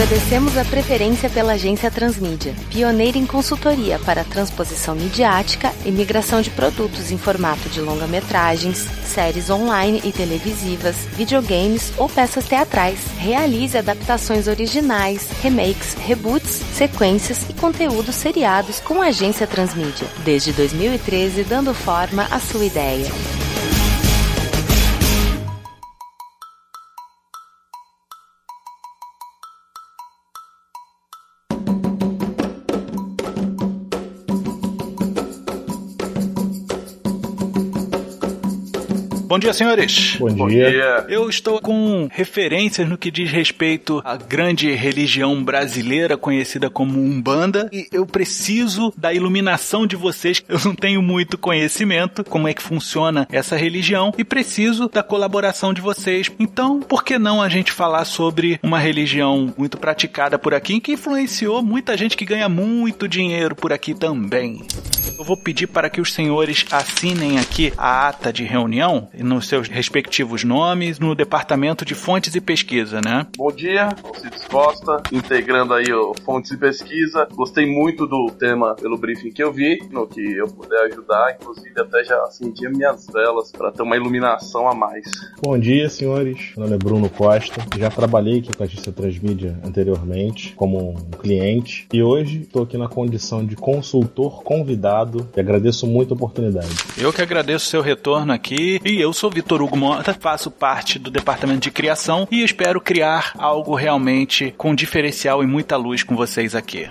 Agradecemos a preferência pela agência Transmídia, pioneira em consultoria para transposição midiática e migração de produtos em formato de longa-metragens, séries online e televisivas, videogames ou peças teatrais. Realize adaptações originais, remakes, reboots, sequências e conteúdos seriados com a agência Transmídia. Desde 2013, dando forma à sua ideia. Dia, senhores. Bom dia. Bom dia. Eu estou com referências no que diz respeito à grande religião brasileira conhecida como Umbanda e eu preciso da iluminação de vocês. Eu não tenho muito conhecimento como é que funciona essa religião e preciso da colaboração de vocês. Então, por que não a gente falar sobre uma religião muito praticada por aqui que influenciou muita gente que ganha muito dinheiro por aqui também? Eu vou pedir para que os senhores assinem aqui a ata de reunião nos seus respectivos nomes no departamento de fontes e pesquisa, né? Bom dia, Alcides Costa, integrando aí o Fontes e Pesquisa. Gostei muito do tema pelo briefing que eu vi, no que eu puder ajudar, inclusive até já acendi minhas velas para ter uma iluminação a mais. Bom dia, senhores. Meu nome é Bruno Costa. Já trabalhei aqui com a agência Transmídia anteriormente, como um cliente, e hoje estou aqui na condição de consultor convidado e agradeço muito a oportunidade. Eu que agradeço seu retorno aqui e eu sou Vitor Hugo Mota, faço parte do departamento de criação e espero criar algo realmente com diferencial e muita luz com vocês aqui.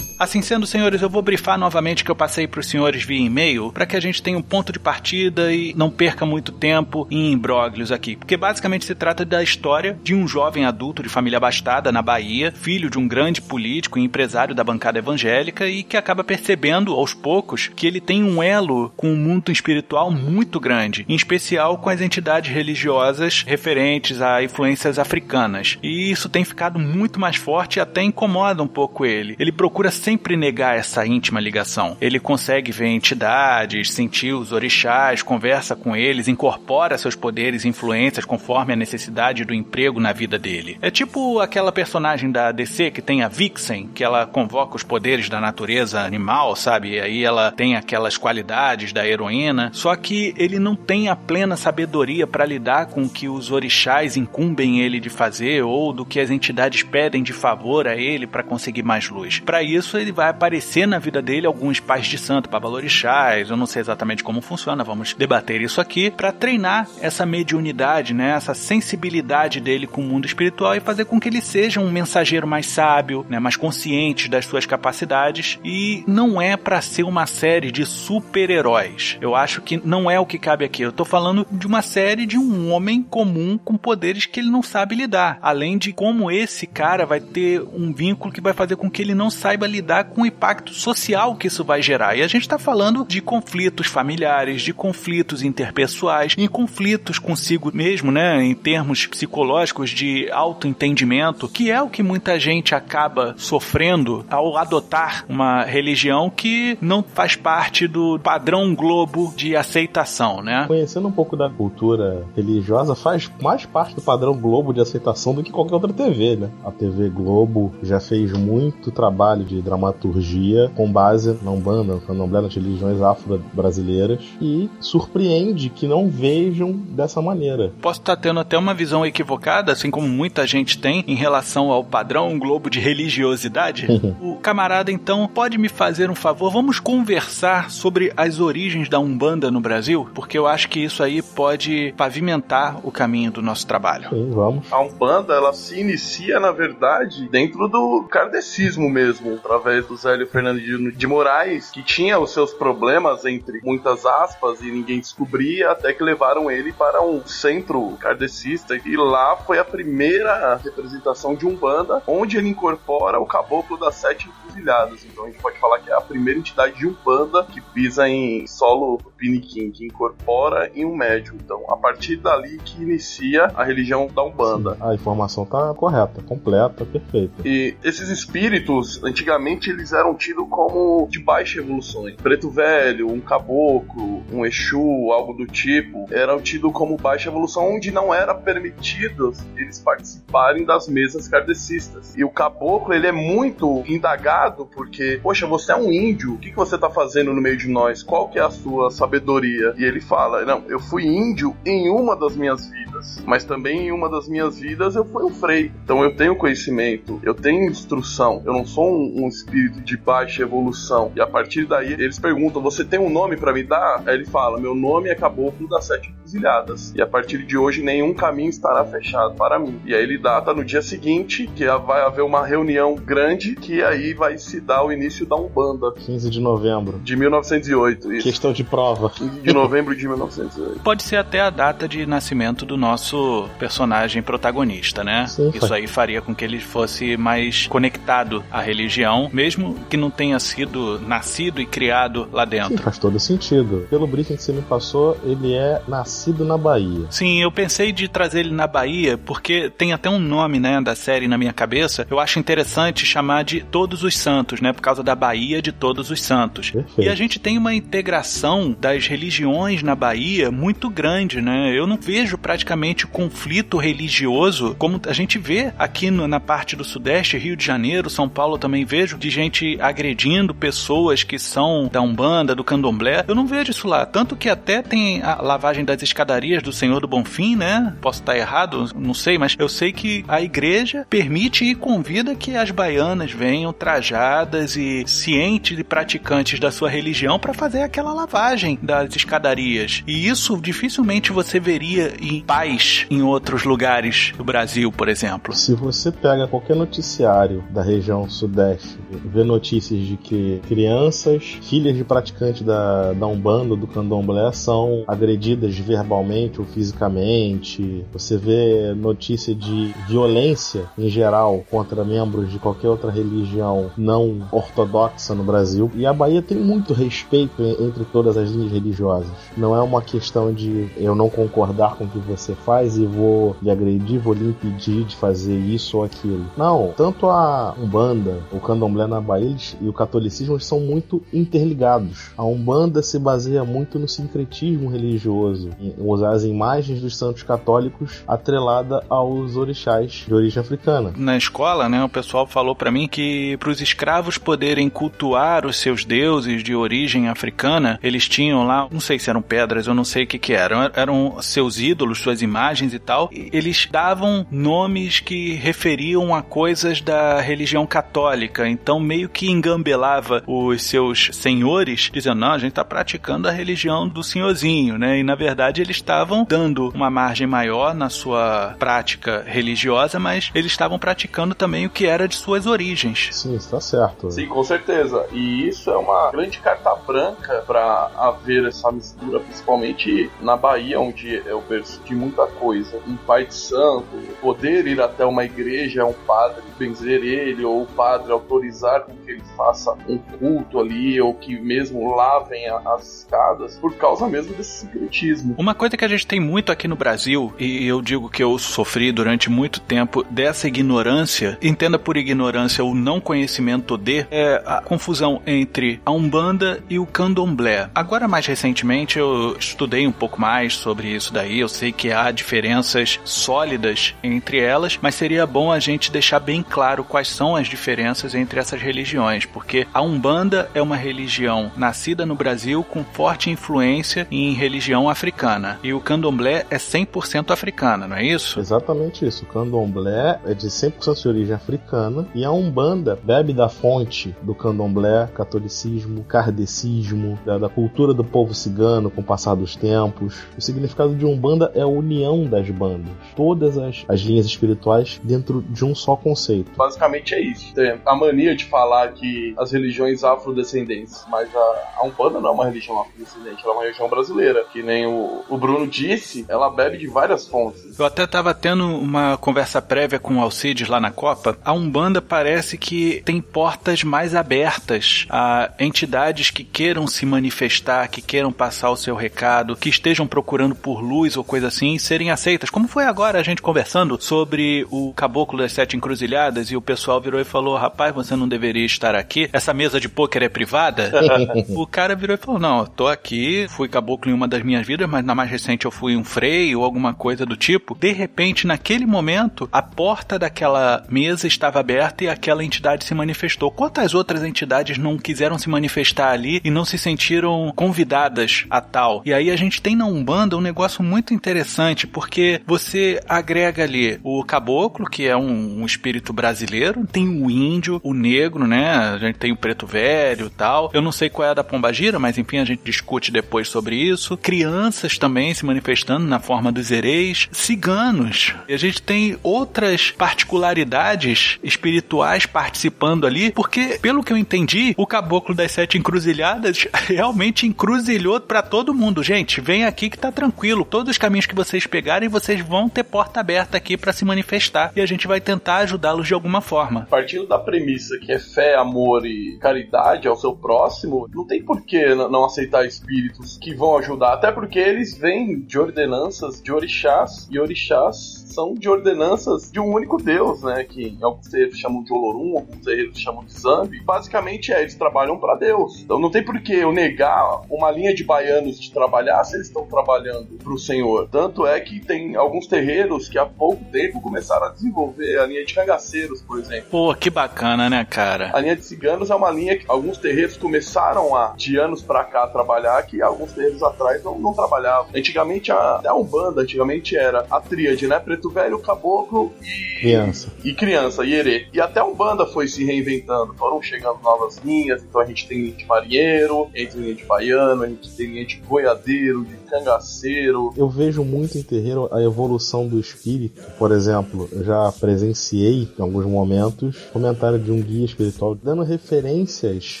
Assim sendo, senhores, eu vou brifar novamente que eu passei para os senhores via e-mail para que a gente tenha um ponto de partida e não perca muito tempo em imbróglios aqui. Porque basicamente se trata da história de um jovem adulto de família abastada na Bahia, filho de um grande político e empresário da bancada evangélica e que acaba percebendo aos poucos que ele tem um elo com o mundo espiritual muito grande, em especial com as entidades religiosas referentes a influências africanas. E isso tem ficado muito mais forte e até incomoda um pouco ele. Ele procura sempre negar essa íntima ligação. Ele consegue ver entidades, sentir os orixás, conversa com eles, incorpora seus poderes e influências conforme a necessidade do emprego na vida dele. É tipo aquela personagem da DC que tem a Vixen, que ela convoca os poderes da natureza animal, sabe? E aí ela tem aquelas qualidades da heroína, só que ele não tem a plena sabedoria para lidar com o que os orixás incumbem ele de fazer ou do que as entidades pedem de favor a ele para conseguir mais luz. Para isso, ele vai aparecer na vida dele alguns pais de santo, babalorixás, eu não sei exatamente como funciona, vamos debater isso aqui, para treinar essa mediunidade, né, essa sensibilidade dele com o mundo espiritual e fazer com que ele seja um mensageiro mais sábio, né, mais consciente das suas capacidades e não é para ser uma série de super-heróis. Eu acho que não é o que cabe aqui. Eu tô falando de uma série de um homem comum com poderes que ele não sabe lidar, além de como esse cara vai ter um vínculo que vai fazer com que ele não saiba lidar com o impacto social que isso vai gerar. E a gente está falando de conflitos familiares, de conflitos interpessoais, em conflitos consigo mesmo, né, em termos psicológicos de autoentendimento, que é o que muita gente acaba sofrendo ao adotar uma religião que não faz parte do padrão globo de aceitação, né? Conhecendo um pouco da cultura religiosa, faz mais parte do padrão Globo de aceitação do que qualquer outra TV, né? A TV Globo já fez muito trabalho de dramaturgia com base na Umbanda, no Candomblé, nas religiões afro-brasileiras e surpreende que não vejam dessa maneira. Posso estar tendo até uma visão equivocada, assim como muita gente tem em relação ao padrão Globo de religiosidade. o camarada, então, pode me fazer um favor? Vamos conversar sobre as origens da Umbanda no Brasil? Porque eu acho que isso aí pode pavimentar o caminho do nosso trabalho. Sim, vamos. A Umbanda, ela se inicia, na verdade, dentro do kardecismo mesmo, através do Zélio Fernandino de Moraes, que tinha os seus problemas, entre muitas aspas, e ninguém descobria, até que levaram ele para um centro kardecista, e lá foi a primeira representação de Umbanda, onde ele incorpora o caboclo das sete encruzilhadas. Então a gente pode falar que é a primeira entidade de Umbanda que pisa em solo piniquim, que incorpora em um médium. Então, a partir dali que inicia a religião da Umbanda. A informação tá correta, completa, perfeita. E esses espíritos, antigamente, antigamente eles eram tidos como de baixa evolução. Preto velho, um caboclo, um exu, algo do tipo, eram tidos como baixa evolução, onde não era permitido eles participarem das mesas kardecistas. E o caboclo, ele é muito indagado, porque, poxa, você é um índio, o que, que você tá fazendo no meio de nós? Qual que é a sua sabedoria? E ele fala, não, eu fui índio em uma das minhas vidas, mas também em uma das minhas vidas eu fui um frei. Então eu tenho conhecimento, eu tenho instrução, eu não sou um, um espírito de baixa evolução. E a partir daí eles perguntam: você tem um nome para me dar? Aí ele fala: meu nome é Caboclo das Sete Encruzilhadas. E a partir de hoje nenhum caminho estará fechado para mim. E aí ele data no dia seguinte que vai haver uma reunião grande que aí vai se dar o início da Umbanda. 15 de novembro. De 1908. Isso. Questão de prova. 15 de novembro de 1908. Pode ser até a data de nascimento do nosso personagem protagonista, né? Sim, Isso aí faria com que ele fosse mais conectado à religião, mesmo que não tenha sido nascido e criado lá Sim, dentro. faz todo sentido. Pelo briefing que você me passou, ele é nascido na Bahia. Sim, eu pensei de trazer ele na Bahia, porque tem até um nome, né, da série na minha cabeça. Eu acho interessante chamar de Todos os Santos, né, por causa da Bahia de Todos os Santos. Perfeito. E a gente tem uma integração das religiões na Bahia muito grande, né? Eu não vejo praticamente conflito religioso como a gente vê aqui no- na parte do Sudeste, Rio de Janeiro, São Paulo também vejo, de gente agredindo pessoas que são da Umbanda, do Candomblé. Eu não vejo isso lá. Tanto que até tem a lavagem das escadarias do Senhor do Bonfim, né? Posso estar errado, não sei, mas eu sei que a igreja permite e convida que as baianas venham trajadas e cientes e praticantes da sua religião para fazer aquela lavagem das escadarias. E isso dificilmente você veria em paz em outros lugares do Brasil, por exemplo. Se você pega qualquer noticiário da região sudeste, vê notícias de que crianças, filhas de praticantes da, da Umbanda, do Candomblé, são agredidas verbalmente ou fisicamente. Você vê notícia de violência em geral contra membros de qualquer outra religião não ortodoxa no Brasil. E a Bahia tem muito respeito en- entre todas as linhas religiosas. Não é uma questão de eu não concordar com o que você faz e vou lhe agredir, vou lhe impedir de fazer isso ou aquilo. Não, tanto a Umbanda, o Candomblé na Bahia eles- e o catolicismo são muito interligados. A Umbanda se baseia muito no sincretismo religioso, em usar as imagens dos santos católicos atrelada aos orixás de origem africana. Na escola, né, o pessoal falou pra mim que para os escravos poderem cultuar os seus deuses de origem africana, eles tinham lá, não sei se eram pedras, eu não sei o que que eram, eram seus ídolos, suas imagens e tal. E eles davam nomes que referiam a coisas da religião católica, então meio que engambelava os seus senhores, dizendo, não, a gente tá praticando a religião do senhorzinho, né? E na verdade eles estavam dando uma margem maior na sua prática religiosa, mas eles estavam praticando também o que era de suas origens. Sim, está certo. Sim, com certeza. E isso é uma grande carta branca para haver essa mistura, principalmente na Bahia, onde é o berço de muita coisa. Um pai de santo, poder ir até uma igreja, um padre, benzer ele, ou o padre autorizar com que ele faça um culto ali, ou que mesmo lavem as escadas, por causa mesmo desse secretismo. Uma coisa que a gente tem muito aqui no Brasil, e eu digo que eu sofri durante muito tempo dessa ignorância, entenda por ignorância o não conhecimento de, é a confusão entre a Umbanda e o Candomblé. Agora, mais recentemente, eu estudei um pouco mais sobre isso daí, eu sei que há diferenças sólidas entre elas, mas seria bom a gente deixar bem claro quais são as diferenças entre essas religiões, porque a Umbanda é uma religião nascida no Brasil com forte influência em religião africana, e o Candomblé é 100% africana, não é isso? Exatamente isso. O candomblé é de 100% de origem africana e a Umbanda bebe da fonte do candomblé, catolicismo, kardecismo, da, da cultura do povo cigano com o passar dos tempos. O significado de Umbanda é a união das bandas, todas as, as linhas espirituais dentro de um só conceito. Basicamente é isso. Tem a mania de falar que as religiões afrodescendentes, mas a, a Umbanda não é uma religião afrodescendente, ela é uma religião brasileira. Que nem o, o Bruno disse, ela bebe de várias fontes. Eu até estava tendo uma conversa prévia com o Alcides lá na Copa. A Umbanda parece que tem portas mais abertas a entidades que queiram se manifestar, que queiram passar o seu recado, que estejam procurando por luz ou coisa assim, serem aceitas. Como foi agora a gente conversando sobre o Caboclo das Sete Encruzilhadas e o pessoal virou e falou: rapaz, você não não deveria estar aqui? Essa mesa de pôquer é privada? o cara virou e falou: Não, eu tô aqui, fui caboclo em uma das minhas vidas, mas na mais recente eu fui um freio ou alguma coisa do tipo. De repente, naquele momento, a porta daquela mesa estava aberta e aquela entidade se manifestou. Quantas outras entidades não quiseram se manifestar ali e não se sentiram convidadas a tal? E aí a gente tem na Umbanda um negócio muito interessante, porque você agrega ali o caboclo, que é um, um espírito brasileiro, tem o índio, o negro, né? A gente tem o preto velho e tal. Eu não sei qual é a da Pombagira, mas enfim, a gente discute depois sobre isso. Crianças também se manifestando na forma dos ereis, ciganos. E a gente tem outras particularidades espirituais participando ali, porque, pelo que eu entendi, o caboclo das sete encruzilhadas realmente encruzilhou para todo mundo. Gente, vem aqui que tá tranquilo. Todos os caminhos que vocês pegarem, vocês vão ter porta aberta aqui para se manifestar e a gente vai tentar ajudá-los de alguma forma. Partindo da premissa que é fé, amor e caridade ao seu próximo, não tem por que não aceitar espíritos que vão ajudar, até porque eles vêm de ordenanças de orixás e orixás são de ordenanças de um único Deus, né? Que alguns terreiros chamam de Olorum, alguns terreiros chamam de Zambi. Basicamente é, eles trabalham para Deus. Então não tem por que eu negar uma linha de baianos de trabalhar se eles estão trabalhando para o Senhor. Tanto é que tem alguns terreiros que há pouco tempo começaram a desenvolver a linha de cangaceiros, por exemplo. Pô, que bacana, né, cara? A linha de ciganos é uma linha que alguns terreiros começaram a, de anos para cá, trabalhar, que alguns terreiros atrás não, não trabalhavam. Antigamente, a, até a Umbanda, antigamente era a tríade, né? Preto Velho, Caboclo e... Criança. E criança. E até a Umbanda foi se reinventando. Foram chegando novas linhas, então a gente tem de marinheiro, a gente tem de baiano, a gente tem de boiadeiro, de cangaceiro. Eu vejo muito em terreiro a evolução do espírito. Por exemplo, eu já presenciei em alguns momentos comentário de um guia espiritual dando referências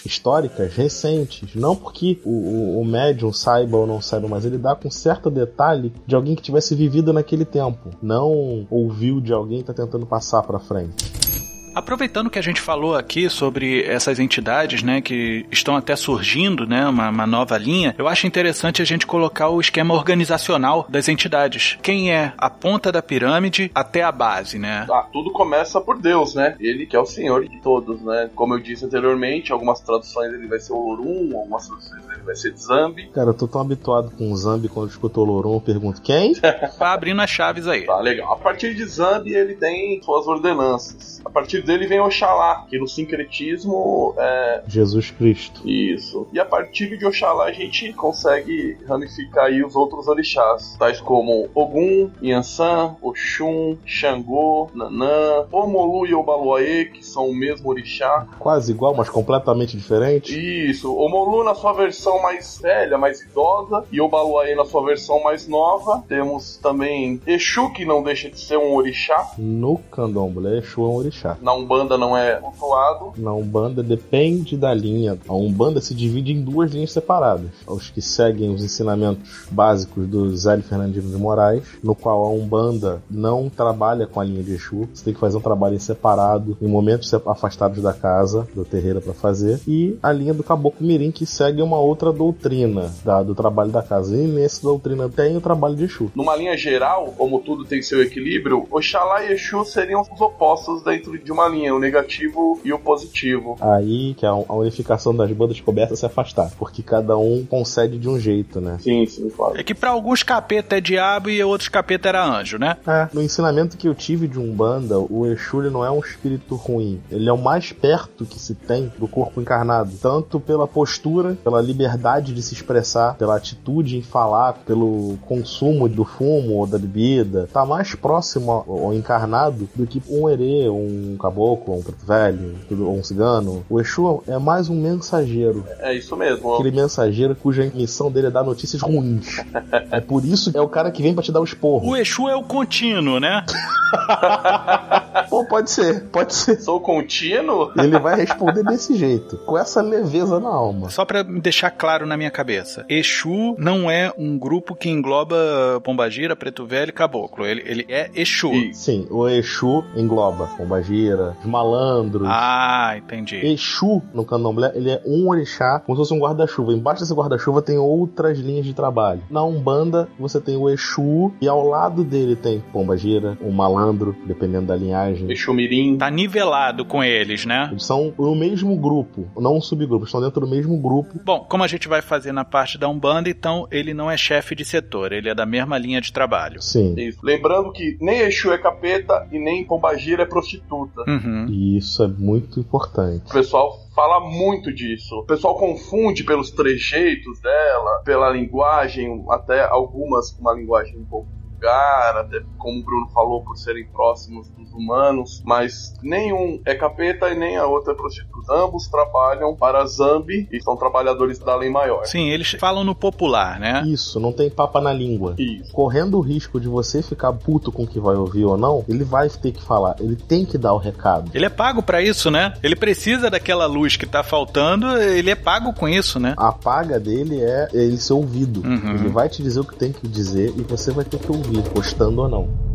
históricas recentes. Não porque o, o, o médium saiba ou não saiba, mas ele dá com certo detalhe de alguém que tivesse vivido naquele tempo. Não ouviu de alguém que está tentando passar para frente. Aproveitando que a gente falou aqui sobre essas entidades, né, que estão até surgindo, né, uma, uma, nova linha, eu acho interessante a gente colocar o esquema organizacional das entidades. Quem é a ponta da pirâmide até a base, né? Ah, tudo começa por Deus, né? Ele que é o Senhor de todos, né? Como eu disse anteriormente, algumas traduções ele vai ser Olorum, algumas traduções vai ser Zambi. Cara, eu tô tão habituado com Zambi quando eu escuto Olorum, eu pergunto quem? tá abrindo as chaves aí. Tá, legal. A partir de Zambi ele tem suas ordenanças. A partir dele vem Oxalá, que no sincretismo é. Jesus Cristo. Isso. E a partir de Oxalá a gente consegue ramificar aí os outros orixás, tais como Ogum, Yansan, Oxum, Xangô, Nanã, Omolu e Obaluaê, que são o mesmo orixá. Quase igual, mas completamente diferente. Isso. Omolu na sua versão mais velha, mais idosa, e Obaluaê na sua versão mais nova. Temos também Exu, que não deixa de ser um orixá. No candomblé, Exu é um orixá. Na Umbanda não é cultuado. Na Umbanda depende da linha. A Umbanda se divide em duas linhas separadas. Os que seguem os ensinamentos básicos do Zélio Fernandino de Moraes, no qual a Umbanda não trabalha com a linha de Exu. Você tem que fazer um trabalho em separado, em momentos afastados da casa, do terreiro para fazer. E a linha do Caboclo Mirim, que segue uma outra doutrina da, do trabalho da casa. E nessa doutrina tem o trabalho de Exu. Numa linha geral, como tudo tem seu equilíbrio, Oxalá e Exu seriam os opostos dentro de uma linha, o negativo e o positivo. Aí que a, a unificação das bandas começa a se afastar, porque cada um concede de um jeito, né? Sim, sim, claro. É que para alguns capeta é diabo e outros capeta era anjo, né? É, no ensinamento que eu tive de Umbanda, o Exu ele não é um espírito ruim, ele é o mais perto que se tem do corpo encarnado, tanto pela postura, pela liberdade de se expressar, pela atitude em falar, pelo consumo do fumo ou da bebida, tá mais próximo ao, encarnado do que um herê, um caboclo, um preto velho, ou um cigano. O Exu é mais um mensageiro. É isso mesmo. Aquele mensageiro cuja missão dele é dar notícias ruins. é por isso que é o cara que vem pra te dar o esporro. O Exu é o contínuo, né? Pô, pode ser, pode ser. Sou contínuo? Ele vai responder desse jeito, com essa leveza na alma. Só para me deixar claro na minha cabeça, Exu não é um grupo que engloba Pombagira, Preto Velho e Caboclo. Ele, ele é Exu. Sim, o Exu engloba Pombagira, os malandros. Ah, entendi. Exu, no candomblé, ele é um orixá, como se fosse um guarda-chuva. Embaixo desse guarda-chuva tem outras linhas de trabalho. Na Umbanda, você tem o Exu, e ao lado dele tem Pombagira, um malandro, dependendo da linhagem linhagem. Exu Mirim. Tá nivelado com eles, né? Eles são o mesmo grupo, não um subgrupo, estão dentro do mesmo grupo. Bom, como a gente vai fazer na parte da Umbanda, então ele não é chefe de setor, ele é da mesma linha de trabalho. Sim. Isso. Lembrando que nem Exu é capeta e nem Pombagira é prostituta. Uhum. E isso é muito importante. O pessoal fala muito disso. O pessoal confunde pelos trejeitos dela, pela linguagem, até algumas com uma linguagem um pouco vulgar, até como o Bruno falou, por serem próximos dos humanos, mas nenhum é capeta e nem a outra é prostituta. Ambos trabalham para Zambi e são trabalhadores da lei maior. Sim, eles falam no popular, né? Isso, não tem papa na língua. Isso. Correndo o risco de você ficar puto com o que vai ouvir ou não, ele vai ter que falar, ele tem que dar o recado. Ele é pago pra isso, né? Ele precisa daquela luz que tá faltando, ele é pago com isso, né? A paga dele é ele ser ouvido. Uhum. Ele vai te dizer o que tem que dizer e você vai ter que ouvir, gostando ou não.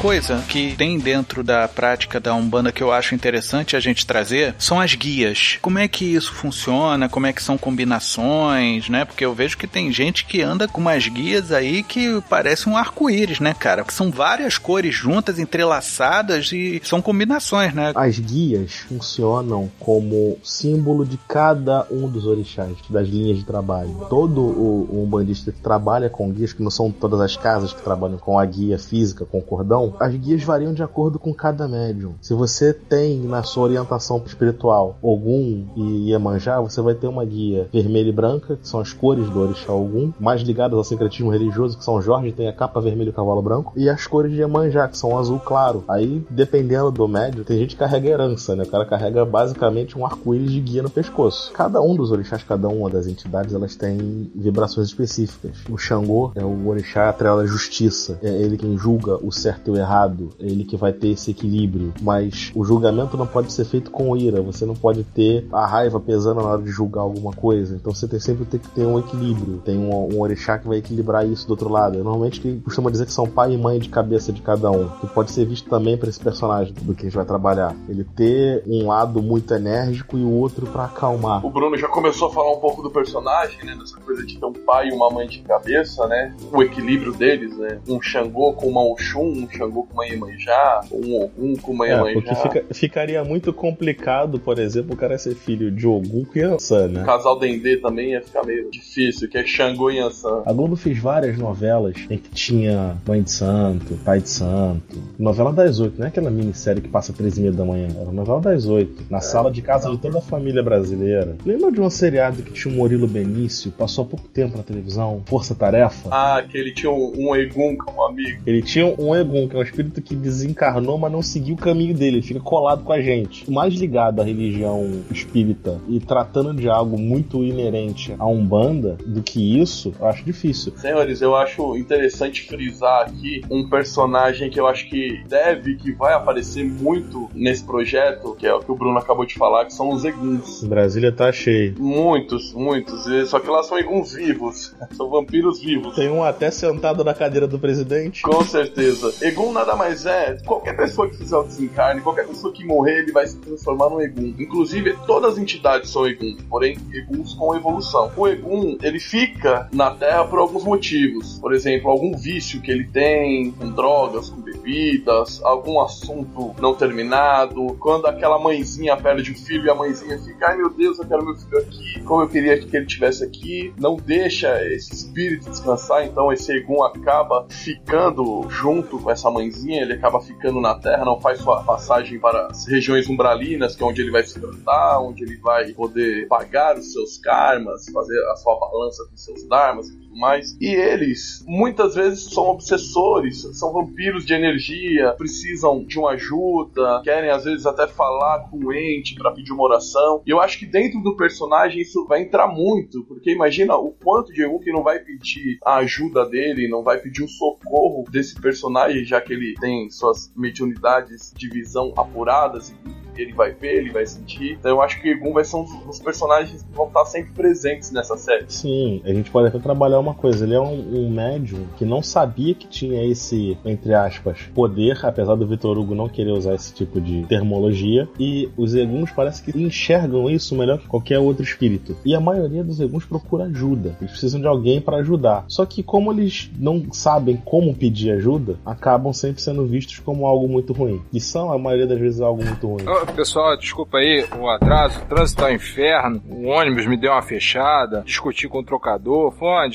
Coisa que tem dentro da prática da Umbanda que eu acho interessante a gente trazer são as guias. Como é que isso funciona? Como é que são combinações, né? Porque eu vejo que tem gente que anda com umas guias aí que parece um arco-íris, né, cara? São várias cores juntas, entrelaçadas e são combinações, né? As guias funcionam como símbolo de cada um dos orixás, das linhas de trabalho. Todo o, umbandista que trabalha com guias, que não são todas as casas que trabalham com a guia física, com o cordão, as guias variam de acordo com cada médium. Se você tem na sua orientação espiritual Ogum e Iemanjá, você vai ter uma guia vermelha e branca, que são as cores do orixá Ogum, mais ligadas ao sincretismo religioso, que são Jorge, tem a capa vermelha e o cavalo branco, e as cores de Iemanjá, que são azul claro. Aí, dependendo do médium, tem gente que carrega herança, né? O cara carrega basicamente um arco-íris de guia no pescoço. Cada um dos orixás, cada uma das entidades, elas têm vibrações específicas. O Xangô é o orixá atrelado à justiça. É ele quem julga o certo e o errado, ele que vai ter esse equilíbrio. Mas o julgamento não pode ser feito com ira, você não pode ter a raiva pesando na hora de julgar alguma coisa. Então você tem, sempre tem que ter um equilíbrio. Tem um, um orixá que vai equilibrar isso do outro lado. Normalmente que costuma dizer que são pai e mãe de cabeça de cada um, que pode ser visto também para esse personagem do que a gente vai trabalhar. Ele ter um lado muito enérgico e o outro para acalmar. O Bruno já começou a falar um pouco do personagem, né? Dessa coisa de ter um pai e uma mãe de cabeça, né? O equilíbrio deles, né? Um Xangô com uma Oxum, um Xangô com uma Iemanjá, um Ogum com uma É, Iemanjá. porque fica- ficaria muito complicado, por exemplo, o cara ser filho de Ogum com Yansan, né? O casal Dendê também ia ficar meio difícil, que é Xangô e Yansan. A Globo fez várias novelas em que tinha Mãe de Santo, Pai de Santo. Novela das oito, não é aquela minissérie que passa três e meia da manhã. Era novela das oito. Na sala de casa de toda a família brasileira. Lembra de um seriado que tinha o Murilo Benício? Passou há pouco tempo na televisão? Força Tarefa? Ah, que ele tinha um, um Egum como amigo. Ele tinha um Egon, que é um espírito que desencarnou, mas não seguiu o caminho dele. Ele fica colado com a gente. Mais ligado à religião espírita e tratando de algo muito inerente a Umbanda do que isso, eu acho difícil. Senhores, eu acho interessante frisar aqui um personagem que eu acho que deve, que vai aparecer muito nesse projeto, que é o que o Bruno acabou de falar, que são os Eguns. Brasília tá cheio. Muitos, muitos. Só que lá são Eguns vivos. São vampiros vivos. Tem um até sentado na cadeira do presidente. Com certeza. Egum nada mais é. Qualquer pessoa que fizer o desencarne, qualquer pessoa que morrer, ele vai se transformar num Egum. Inclusive, todas as entidades são Eguns, porém, Eguns com evolução. O Egum, ele fica na Terra por alguns motivos. Por exemplo, algum vício que ele tem, com drogas, com bebidas, algum assunto não terminado. Quando aquela mãezinha perde o filho e a mãezinha fica, ai meu Deus, eu quero meu filho aqui, como eu queria que ele tivesse aqui. Não deixa esse espírito descansar, então esse Egum acaba ficando junto com essa mãezinha, ele acaba ficando na Terra, não faz sua passagem para as regiões umbralinas, que é onde ele vai se tratar, onde ele vai poder pagar os seus karmas, fazer a sua balança com seus dharmas e tudo mais. E eles, muitas vezes, são obsessores, são vampiros de energia, precisam de uma ajuda, querem às vezes até falar com o ente para pedir uma oração. E eu acho que dentro do personagem isso vai entrar muito, porque imagina o quanto de que não vai pedir a ajuda dele, não vai pedir o socorro desse personagem, já que ele tem suas mediunidades de visão apuradas e ele vai ver, ele vai sentir. Então eu acho que Gun vai ser um dos personagens que vão estar sempre presentes nessa série. Sim, a gente pode até trabalhar uma coisa. Ele é um, um médium que não sabia que tinha esse, entre aspas, poder, apesar do Vitor Hugo não querer usar esse tipo de termologia. E os Eguns parece que enxergam isso melhor que qualquer outro espírito. E a maioria dos Eguns procura ajuda. Eles precisam de alguém para ajudar. Só que como eles não sabem como pedir ajuda, acabam sempre sendo vistos como algo muito ruim. E são, a maioria das vezes, algo muito ruim pessoal, desculpa aí o atraso, o trânsito é um inferno, o ônibus me deu uma fechada, discuti com o trocador, foi uma.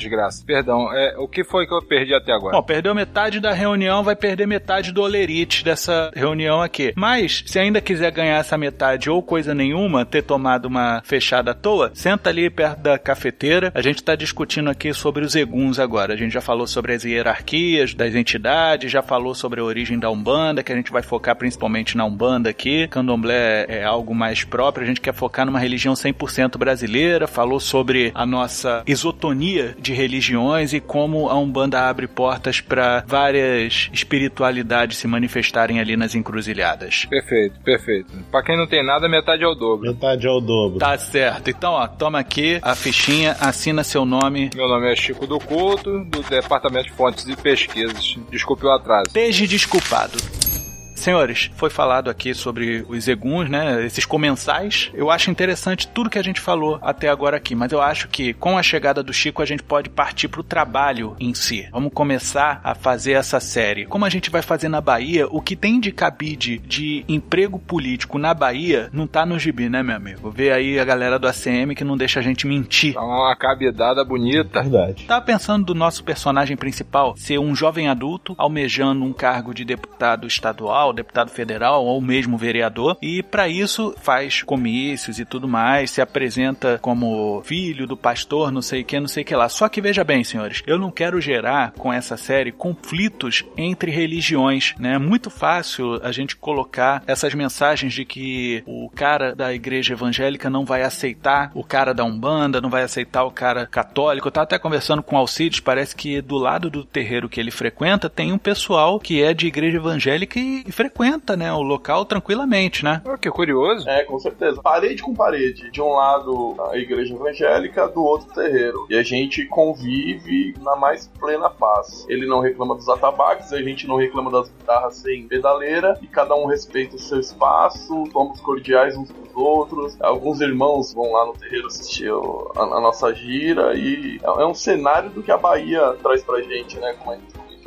Perdão, é, o que foi que eu perdi até agora? Bom, perdeu metade da reunião, vai perder metade do olerite dessa reunião aqui. Mas, se ainda quiser ganhar essa metade ou coisa nenhuma, ter tomado uma fechada à toa, senta ali perto da cafeteira. A gente está discutindo aqui sobre os eguns agora. A gente já falou sobre as hierarquias das entidades, já falou sobre a origem da Umbanda, que a gente vai focar principalmente na Umbanda aqui. Candomblé é algo mais próprio, a gente quer focar numa religião 100% brasileira, falou sobre a nossa isotonia de religiões e como a Umbanda abre portas para várias espiritualidades se manifestarem ali nas encruzilhadas. Perfeito, perfeito. Para quem não tem nada, metade é o dobro. Metade é o dobro. Tá certo. Então, ó, toma aqui a fichinha, assina seu nome. Meu nome é Chico do Couto, do Departamento de Fontes e Pesquisas. Desculpe o atraso. Esteja desculpado. Senhores, foi falado aqui sobre os eguns, né? Esses comensais. Eu acho interessante tudo que a gente falou até agora aqui, mas eu acho que com a chegada do Chico a gente pode partir para o trabalho em si. Vamos começar a fazer essa série. Como a gente vai fazer na Bahia, o que tem de cabide de emprego político na Bahia não tá no gibi, né, meu amigo? Vê aí a galera do ACM que não deixa a gente mentir. Tá uma cabidada bonita. Verdade. Tava pensando do nosso personagem principal ser um jovem adulto almejando um cargo de deputado estadual deputado federal ou mesmo vereador, e para isso faz comícios e tudo mais, se apresenta como filho do pastor, não sei o que, não sei o que lá. Só que veja bem, senhores, eu não quero gerar com essa série conflitos entre religiões, né? É muito fácil a gente colocar essas mensagens de que o cara da igreja evangélica não vai aceitar o cara da Umbanda, não vai aceitar o cara católico. Eu tava até conversando com o Alcides, parece que do lado do terreiro que ele frequenta tem um pessoal que é de igreja evangélica e frequenta, né, o local tranquilamente, né? Oh, que curioso. É, com certeza. Parede com parede. De um lado a igreja evangélica, do outro terreiro. E a gente convive na mais plena paz. Ele não reclama dos atabaques, a gente não reclama das guitarras sem pedaleira, e cada um respeita o seu espaço, somos cordiais uns com os outros. Alguns irmãos vão lá no terreiro assistir a, a nossa gira, e é, é um cenário do que a Bahia traz pra gente, né? Como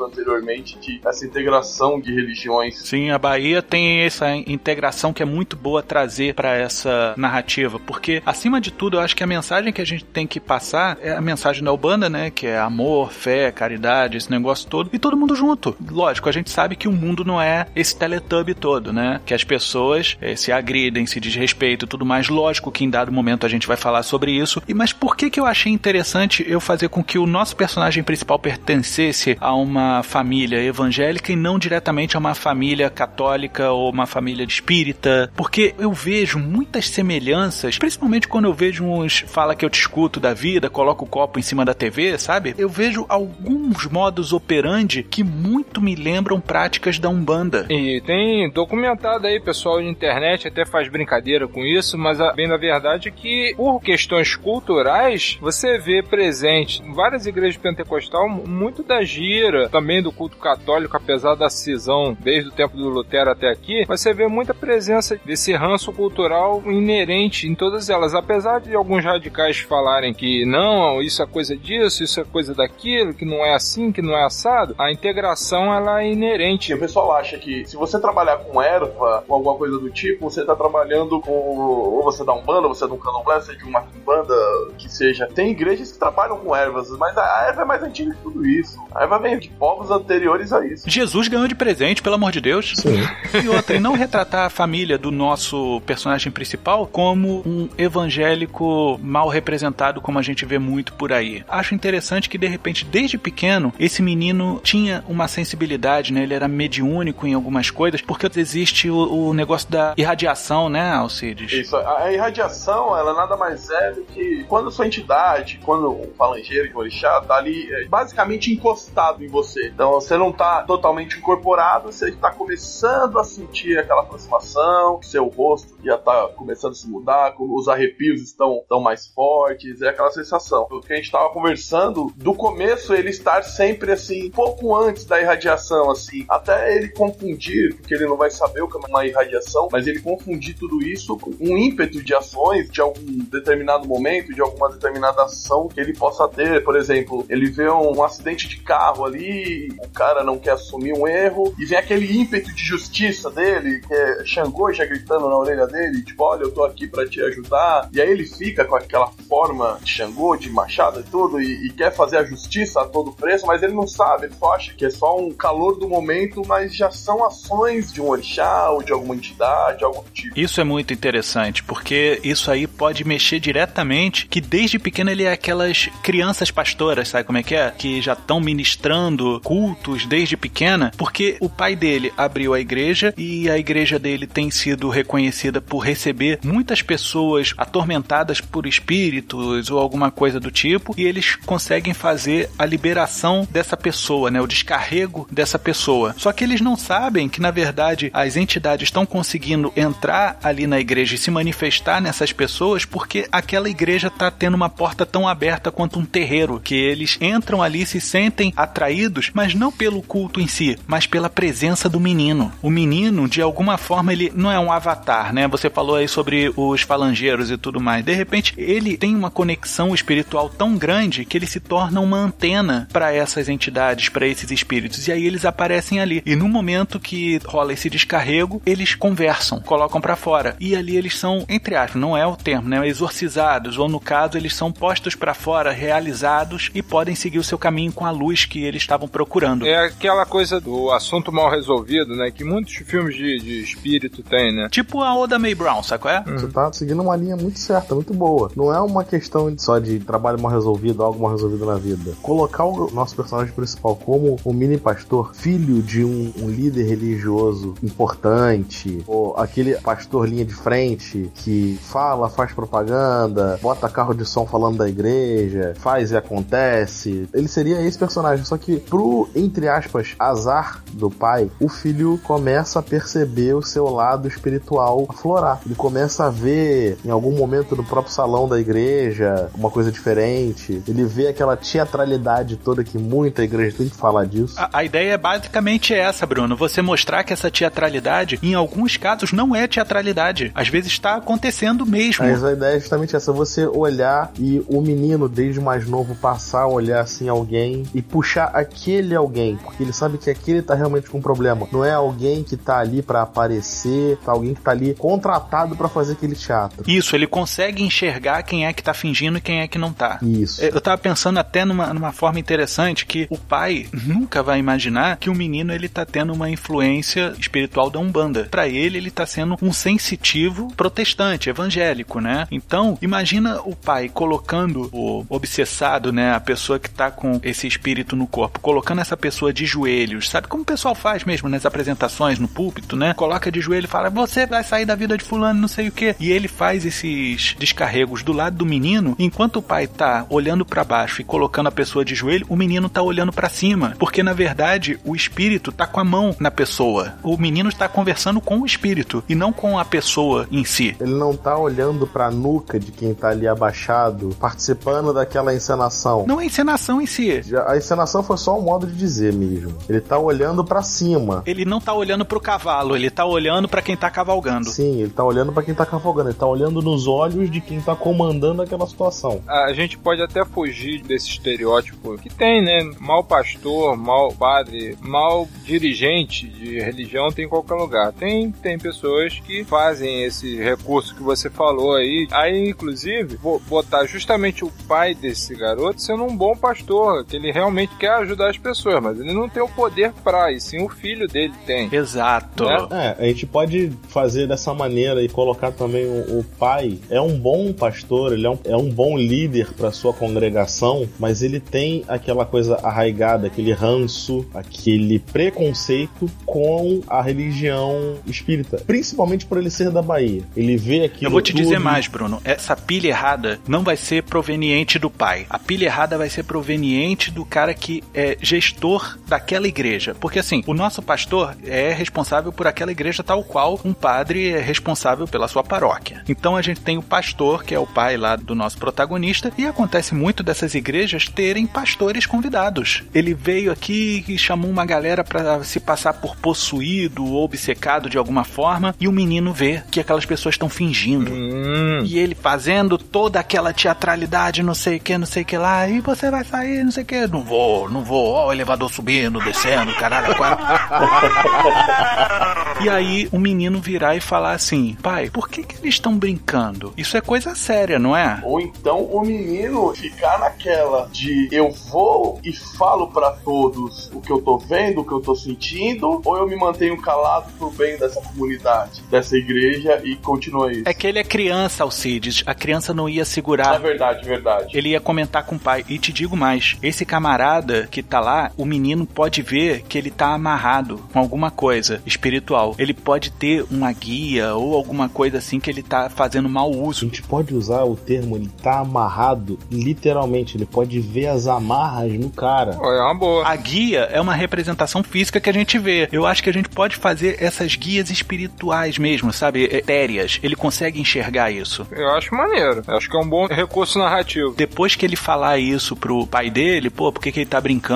anteriormente, de essa integração de religiões. Sim, a Bahia tem essa integração que é muito boa trazer para essa narrativa, porque acima de tudo, eu acho que a mensagem que a gente tem que passar é a mensagem da Ubanda, né, que é amor, fé, caridade, esse negócio todo, e todo mundo junto. Lógico, a gente sabe que o mundo não é esse teletubby todo, né, que as pessoas é, se agridem, se desrespeitam tudo mais. Lógico que em dado momento a gente vai falar sobre isso, e mas por que que eu achei interessante eu fazer com que o nosso personagem principal pertencesse a uma família evangélica e não diretamente a uma família católica ou uma família espírita, porque eu vejo muitas semelhanças, principalmente quando eu vejo uns fala que eu te escuto da vida, coloca o copo em cima da TV, sabe? Eu vejo alguns modos operandi que muito me lembram práticas da Umbanda. E tem documentado aí, pessoal de internet até faz brincadeira com isso, mas a bem da verdade é que por questões culturais, você vê presente em várias igrejas pentecostais muito da gira, também do culto católico, apesar da cisão desde o tempo do Lutero até aqui, você vê muita presença desse ranço cultural inerente em todas elas. Apesar de alguns radicais falarem que não, isso é coisa disso, isso é coisa daquilo, que não é assim, que não é assado, a integração ela é inerente. E o pessoal acha que se você trabalhar com erva ou alguma coisa do tipo, você está trabalhando com. ou você dá um banda, ou você de um candomblé, você de uma banda que seja, tem igrejas que trabalham com ervas, mas a erva é mais antiga que tudo isso. A erva vem de povos anteriores a isso. Jesus ganhou de presente, pelo amor de Deus. Sim. E outra, e não retratar a família do nosso personagem principal como um evangélico mal representado, como a gente vê muito por aí. Acho interessante que, de repente, desde pequeno, esse menino tinha uma sensibilidade, né? Ele era mediúnico em algumas coisas, porque existe o, o negócio da irradiação, né, Alcides? Isso, a a irradiação, ela nada mais é do que quando sua entidade, quando um falangeiro de orixá tá ali é, basicamente encostado em você. Então você não tá totalmente incorporado, você tá começando a sentir aquela aproximação, seu rosto já tá começando a se mudar, os arrepios estão, estão mais fortes, é aquela sensação. O que a gente tava conversando, do começo ele estar sempre assim, pouco antes da irradiação, assim, até ele confundir, porque ele não vai saber o que é uma irradiação, mas ele confundir tudo isso com um ímpeto de ações de algum determinado momento, de alguma determinada ação que ele possa ter. Por exemplo, ele vê um, um acidente de carro ali, o cara não quer assumir um erro, e vem aquele ímpeto de justiça dele, que é Xangô já gritando na orelha dele, tipo, olha, eu tô aqui para te ajudar. E aí ele fica com aquela forma de Xangô, de machado e tudo, e, e quer fazer a justiça a todo preço, mas ele não sabe, ele só acha que é só um calor do momento, mas já são ações de um orixá ou de alguma entidade, algo do tipo. Isso é muito interessante, porque isso aí pode mexer diretamente, que desde pequeno ele é aquelas crianças pastoras, sabe como é que é? Que já estão ministrando cultos desde pequena, porque o pai dele abriu a igreja e a igreja dele tem sido reconhecida por receber muitas pessoas atormentadas por espíritos ou alguma coisa do tipo, e eles conseguem fazer a liberação dessa pessoa, né? O descarrego dessa pessoa. Só que eles não sabem que, na verdade, as entidades estão conseguindo entrar ali na igreja e se manifestar nessas pessoas porque aquela igreja está tendo uma porta tão aberta quanto um terreiro, que eles entram ali se sentem atraídos, mas não pelo culto em si, mas pela presença do menino. O menino, de alguma forma, ele não é um avatar, né? Você falou aí sobre os falangeiros e tudo mais. De repente, ele tem uma conexão espiritual tão grande que ele se torna uma antena para essas entidades, para esses espíritos. E aí eles aparecem ali. E no momento que rola esse descarrego, eles conversam, colocam para fora. E ali eles são, entre aspas, não é o termo, né? Exorcizados, ou no caso, eles são postos para fora, realizados e podem seguir o seu caminho com a luz que eles estavam procurando. É aquela coisa do assunto mal resolvido, né? Que muitos filmes de, de espírito têm, né? Tipo a Oda May Brown, sabe qual é? Você tá seguindo uma linha muito certa, muito boa. Não é uma questão só de trabalho mal resolvido, algo mal resolvido na vida. Colocar o nosso personagem principal como um mini pastor, filho de um, um líder religioso importante, ou aquele pastor linha de frente que fala, faz propaganda, bota carro de som falando da igreja, faz e acontece. Ele seria esse personagem, só que pro, entre aspas, azar do pai, o filho começa a perceber o seu lado espiritual aflorar. Ele começa a ver em algum momento no próprio salão da igreja uma coisa diferente. Ele vê aquela teatralidade toda que muita igreja tem que falar disso. A, a ideia é basicamente essa, Bruno. Você mostrar que essa teatralidade, em alguns casos, não é teatralidade. Às vezes está acontecendo mesmo. Mas a ideia é justamente essa: você olhar e o menino, desde mais novo, passar a olhar assim alguém e puxar aquele alguém, porque ele sabe que aquele tá realmente com um problema. Não é alguém que tá ali para aparecer, tá alguém que tá ali contratado para fazer aquele teatro. Isso, ele consegue enxergar quem é que tá fingindo e quem é que não tá. Isso. Eu tava pensando até numa, numa forma interessante que o pai nunca vai imaginar que o menino ele tá tendo uma influência espiritual da Umbanda. Para ele, ele tá sendo um sensitivo protestante, evangélico, né? Então, imagina o pai colocando o obsessado, né, a pessoa que tá com esse espírito no corpo, colocando essa pessoa de joelhos. Sabe como o pessoal faz mesmo nas apresentações no púlpito, né? Coloca de joelho e fala: "Você vai sair da vida de fulano, não sei o quê". E ele faz esses descarregos do lado do menino, enquanto o pai tá olhando para baixo e colocando a pessoa de joelho, o menino tá olhando para cima, porque na verdade o espírito tá com a mão na pessoa. O menino está conversando com o espírito e não com a pessoa em si. Ele não tá olhando pra nuca de quem tá ali abaixado, participando daquela encenação. Não é encenação em si. A encenação foi só um modo de dizer mesmo. Ele tá olhando pra cima. Ele não tá olhando pro cavalo, ele tá olhando para quem tá cavalgando. Sim, ele tá olhando pra quem tá cavalgando, ele tá olhando nos olhos de quem tá comandando aquela situação. A gente pode até fugir desse estereótipo que tem, né? Mal pastor, mal padre, mal dirigente de religião tem em qualquer lugar. Tem, tem pessoas que fazem esse recurso que você falou aí. Aí, inclusive, vou botar justamente o pai desse garoto sendo um bom pastor, que ele realmente quer ajudar as pessoas, mas ele não tem o poder pra, e sim o filho dele tem. Exato. Né? É, a gente pode fazer dessa maneira e colocar também o, o pai. É um bom pastor, ele é um, é um bom líder para sua congregação, mas ele tem aquela coisa arraigada, aquele ranço, aquele preconceito com a religião espírita, principalmente por ele ser da Bahia. Ele vê aquilo. Eu vou te tudo- dizer mais, Bruno. Essa pilha errada não vai ser proveniente do pai. A pilha errada vai ser proveniente do cara que é gestor daquela igreja. Porque assim, o nosso pastor é responsável por aquela igreja tal qual um padre é responsável pela sua paróquia. Então a gente tem o pastor, que é o pai lá do nosso protagonista, e acontece muito dessas igrejas terem pastores convidados. Ele veio aqui e chamou uma galera para se passar por possuído ou obcecado de alguma forma, e o menino vê que aquelas pessoas estão fingindo. Hum. E ele fazendo toda aquela teatralidade, não sei o que, não sei o que lá, e você vai sair, não sei o que. Não vou, não vou, ó, o elevador subindo, descendo, caralho, quatro. E aí o menino virar e falar assim: pai, por que, que eles estão brincando? Isso é coisa séria, não é? Ou então o menino ficar naquela de eu vou e falo pra todos o que eu tô vendo, o que eu tô sentindo, ou eu me mantenho calado pro bem dessa comunidade, dessa igreja e continua isso. É que ele é criança, Alcides. A criança não ia É segurar. verdade, verdade. Ele ia comentar com o pai. E te digo mais: esse camarada que tá lá, o menino pode ver que ele tá amarrado com alguma coisa espiritual. Ele pode ter uma guia ou alguma coisa assim que ele tá fazendo mau A uso. gente pode usar o termo ele tá amarrado, literalmente, ele pode ver as amarras no cara. É uma boa. A guia é uma representação física que a gente vê. Eu acho que a gente pode fazer essas guias espirituais mesmo, sabe? Etéreas. Ele consegue enxergar isso. Eu acho maneiro. Eu acho que é um bom recurso narrativo. Depois que ele falar isso pro pai dele, pô, por que, que ele tá brincando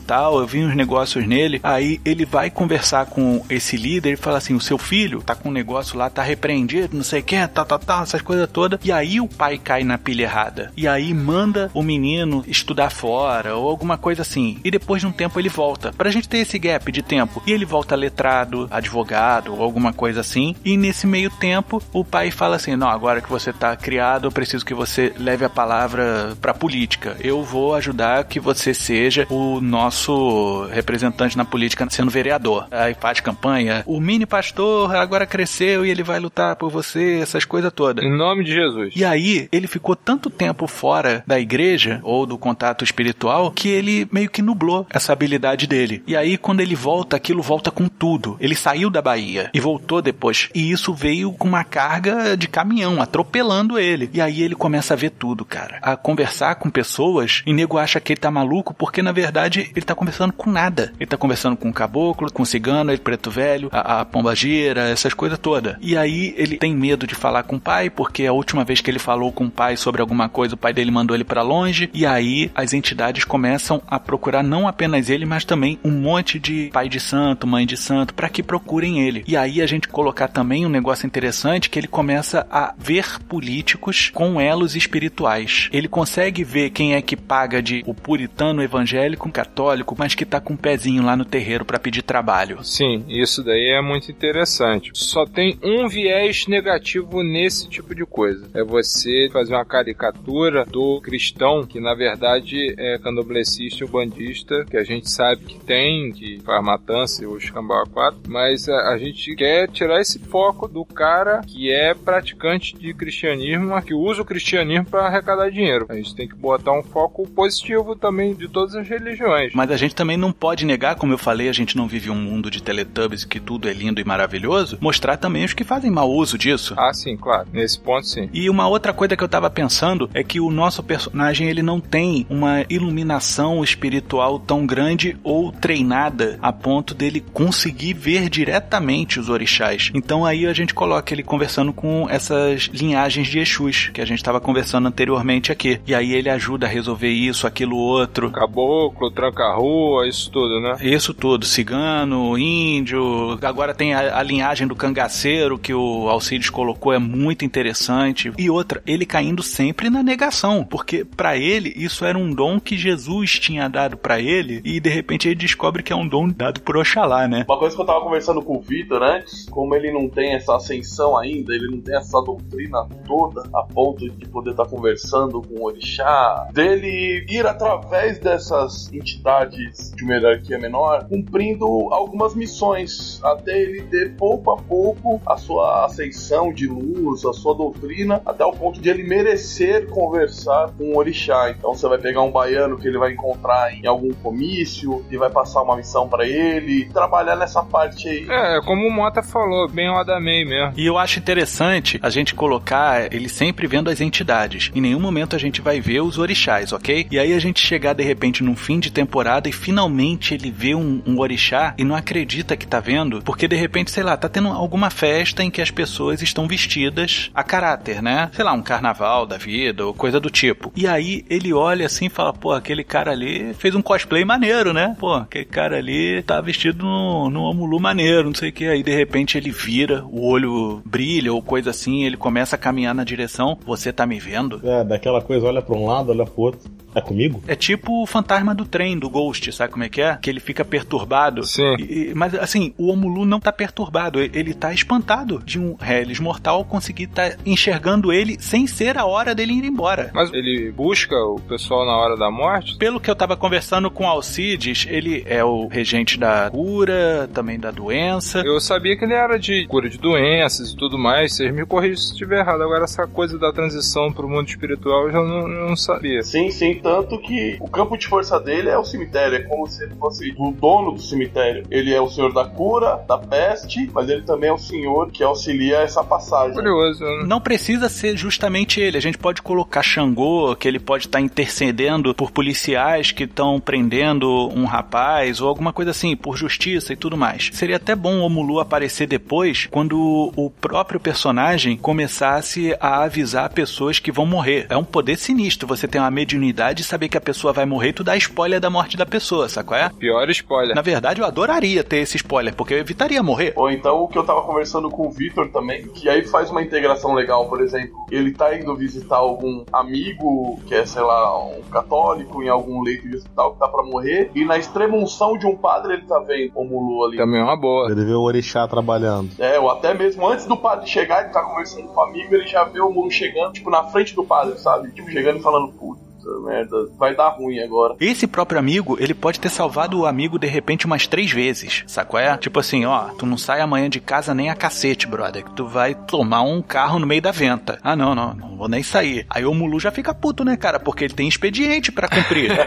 tal, eu vi uns negócios nele, aí ele vai conversar com esse líder e fala assim: o seu filho tá com um negócio lá, tá repreendido, não sei o que, tal, tal, tal, essas coisas todas. E aí o pai cai na pilha errada. E aí manda o menino estudar fora ou alguma coisa assim. E depois de um tempo ele volta. Pra gente ter esse gap de tempo. E ele volta letrado, advogado ou alguma coisa assim. E nesse meio tempo o pai fala assim: não, agora que você tá criado, eu preciso que você leve a palavra pra política. Eu vou ajudar que você seja o nosso representante na política sendo vereador. Aí faz campanha. O mini pastor agora cresceu e ele vai lutar por você, essas coisas todas. Em nome de Jesus. E aí, ele ficou tanto tempo fora da igreja ou do contato espiritual que ele meio que nublou essa habilidade dele. E aí, quando ele volta, aquilo volta com tudo. Ele saiu da Bahia e voltou depois. E isso veio com uma carga de caminhão, atropelando ele. E aí ele começa a ver tudo, cara. A conversar com pessoas e nego acha que ele tá maluco porque, na verdade, ele tá conversando com nada. Ele tá conversando com o caboclo, com o cigano, ele preto velho, a, a pomba gira, essas coisas todas. E aí ele tem medo de falar com o pai, porque a última vez que ele falou com o pai sobre alguma coisa, o pai dele mandou ele pra longe. E aí as entidades começam a procurar não apenas ele, mas também um monte de pai de santo, mãe de santo, para que procurem ele. E aí a gente colocar também um negócio interessante que ele começa a ver políticos com elos espirituais. Ele consegue ver quem é que paga de o puritano evangélico, católico, mas que tá com um pezinho lá no terreiro para pedir trabalho. Sim, isso daí é muito interessante. Só tem um viés negativo nesse tipo de coisa. É você fazer uma caricatura do cristão, que na verdade é candomblessista ou bandista, que a gente sabe que tem, que faz matança ou escambau 4, mas a, a gente quer tirar esse foco do cara que é praticante de cristianismo, mas que usa o cristianismo para arrecadar dinheiro. A gente tem que botar um foco positivo também de todas as religiões. Mas a gente também não pode negar, como eu falei, a gente não vive um mundo de Teletubbies que tudo é lindo e maravilhoso, mostrar também os que fazem mau uso disso. Ah, sim, claro. Nesse ponto, sim. E uma outra coisa que eu tava pensando é que o nosso personagem ele não tem uma iluminação espiritual tão grande ou treinada a ponto dele conseguir ver diretamente os orixás. Então aí a gente coloca ele conversando com essas linhagens de Exus que a gente tava conversando anteriormente aqui. E aí ele ajuda a resolver isso, aquilo outro. Caboclo, tranca-rua, isso tudo, né? Isso tudo, cigano, índio. Agora tem a, a linhagem do cangaceiro que o Alcides colocou, é muito interessante. E outra, ele caindo sempre na negação, porque para ele isso era um dom que Jesus tinha dado para ele e de repente ele descobre que é um dom dado por Oxalá, né? Uma coisa que eu tava conversando com o Vitor antes, como ele não tem essa ascensão ainda, ele não tem essa doutrina toda a ponto de poder estar tá conversando com o orixá, dele ir através dessas entidades de uma hierarquia menor, cumprindo algumas missões, até ele ter pouco a pouco a sua ascensão de luz, a sua doutrina, até o ponto de ele merecer conversar com o orixá. Então você vai pegar um baiano que ele vai encontrar em algum comício e vai passar uma missão para ele, trabalhar nessa parte aí. É, como o Mota falou, bem o Adamei mesmo. E eu acho interessante a gente colocar ele sempre vendo as entidades. Em nenhum momento a gente vai ver os orixás, ok? E aí a gente chegar de repente num fim de temporada e finalmente ele vê um, um orixá e não acredita que tá vendo, porque de repente, sei lá, tá tendo alguma festa em que as pessoas estão vestidas a caráter, né? Sei lá, um carnaval da vida ou coisa do tipo. E aí ele olha assim e fala, pô, aquele cara ali fez um cosplay maneiro, né? Pô, aquele cara ali tá vestido no Omulu maneiro, não sei o que. Aí de repente ele vira, o olho brilha ou coisa assim, ele começa a caminhar na direção, você tá me vendo? É, daquela coisa, olha pra um lado, olha pro outro. É comigo? É tipo o fantasma do trem, do Ghost, sabe como é que é? Que ele fica perturbado. Sim. E, mas assim, o Omulu não tá perturbado, ele tá espantado de um Hellis mortal conseguir tá enxergando ele sem ser a hora dele ir embora. Mas ele busca o pessoal na hora da morte? Pelo que eu tava conversando com Alcides, ele é o regente da cura, também da doença. Eu sabia que ele era de cura de doenças e tudo mais. Vocês me corrigem se estiver errado. Agora, essa coisa da transição pro mundo espiritual eu já não, não sabia. Sim, sim. Tanto que o campo de força dele é o cemitério. É como se ele fosse o dono do cemitério. Ele é o senhor da cura, da peste, mas ele também é o senhor que auxilia essa passagem. Curioso. Né? Não precisa ser justamente ele. A gente pode colocar Xangô, que ele pode estar tá intercedendo por policiais que estão prendendo um rapaz ou alguma coisa assim, por justiça e tudo mais. Seria até bom o Omulu aparecer depois, quando o próprio personagem começasse a avisar pessoas que vão morrer. É um poder sinistro. Você tem uma mediunidade e saber que a pessoa vai morrer e tu dá spoiler da morte da pessoa, qual é? Pior spoiler. Na verdade, eu adoraria ter esse spoiler, porque eu evitaria morrer. Ou então o que eu tava conversando com o Victor também, que aí faz uma integração legal, por exemplo, ele tá indo visitar algum amigo que é, sei lá, um católico em algum leito de hospital que tá pra morrer, e na extrema unção de um padre ele tá vendo o Mulu ali. Também é uma boa. Ele vê o orixá trabalhando. É, ou até mesmo antes do padre chegar, ele tá conversando com o amigo, ele já vê o Mulu chegando, tipo, na frente do padre, sabe? Tipo, chegando e falando, puta merda, vai dar ruim agora. Esse próprio amigo, ele pode ter salvado o amigo de repente umas três vezes, qual é? Tipo assim, ó, tu não sai amanhã de casa nem a cacete, brother, que tu vai tomar um carro no meio da venta. Ah, não, não, não vou nem sair. Aí o Mulu já fica puto, né, cara? Porque ele tem expediente para cumprir.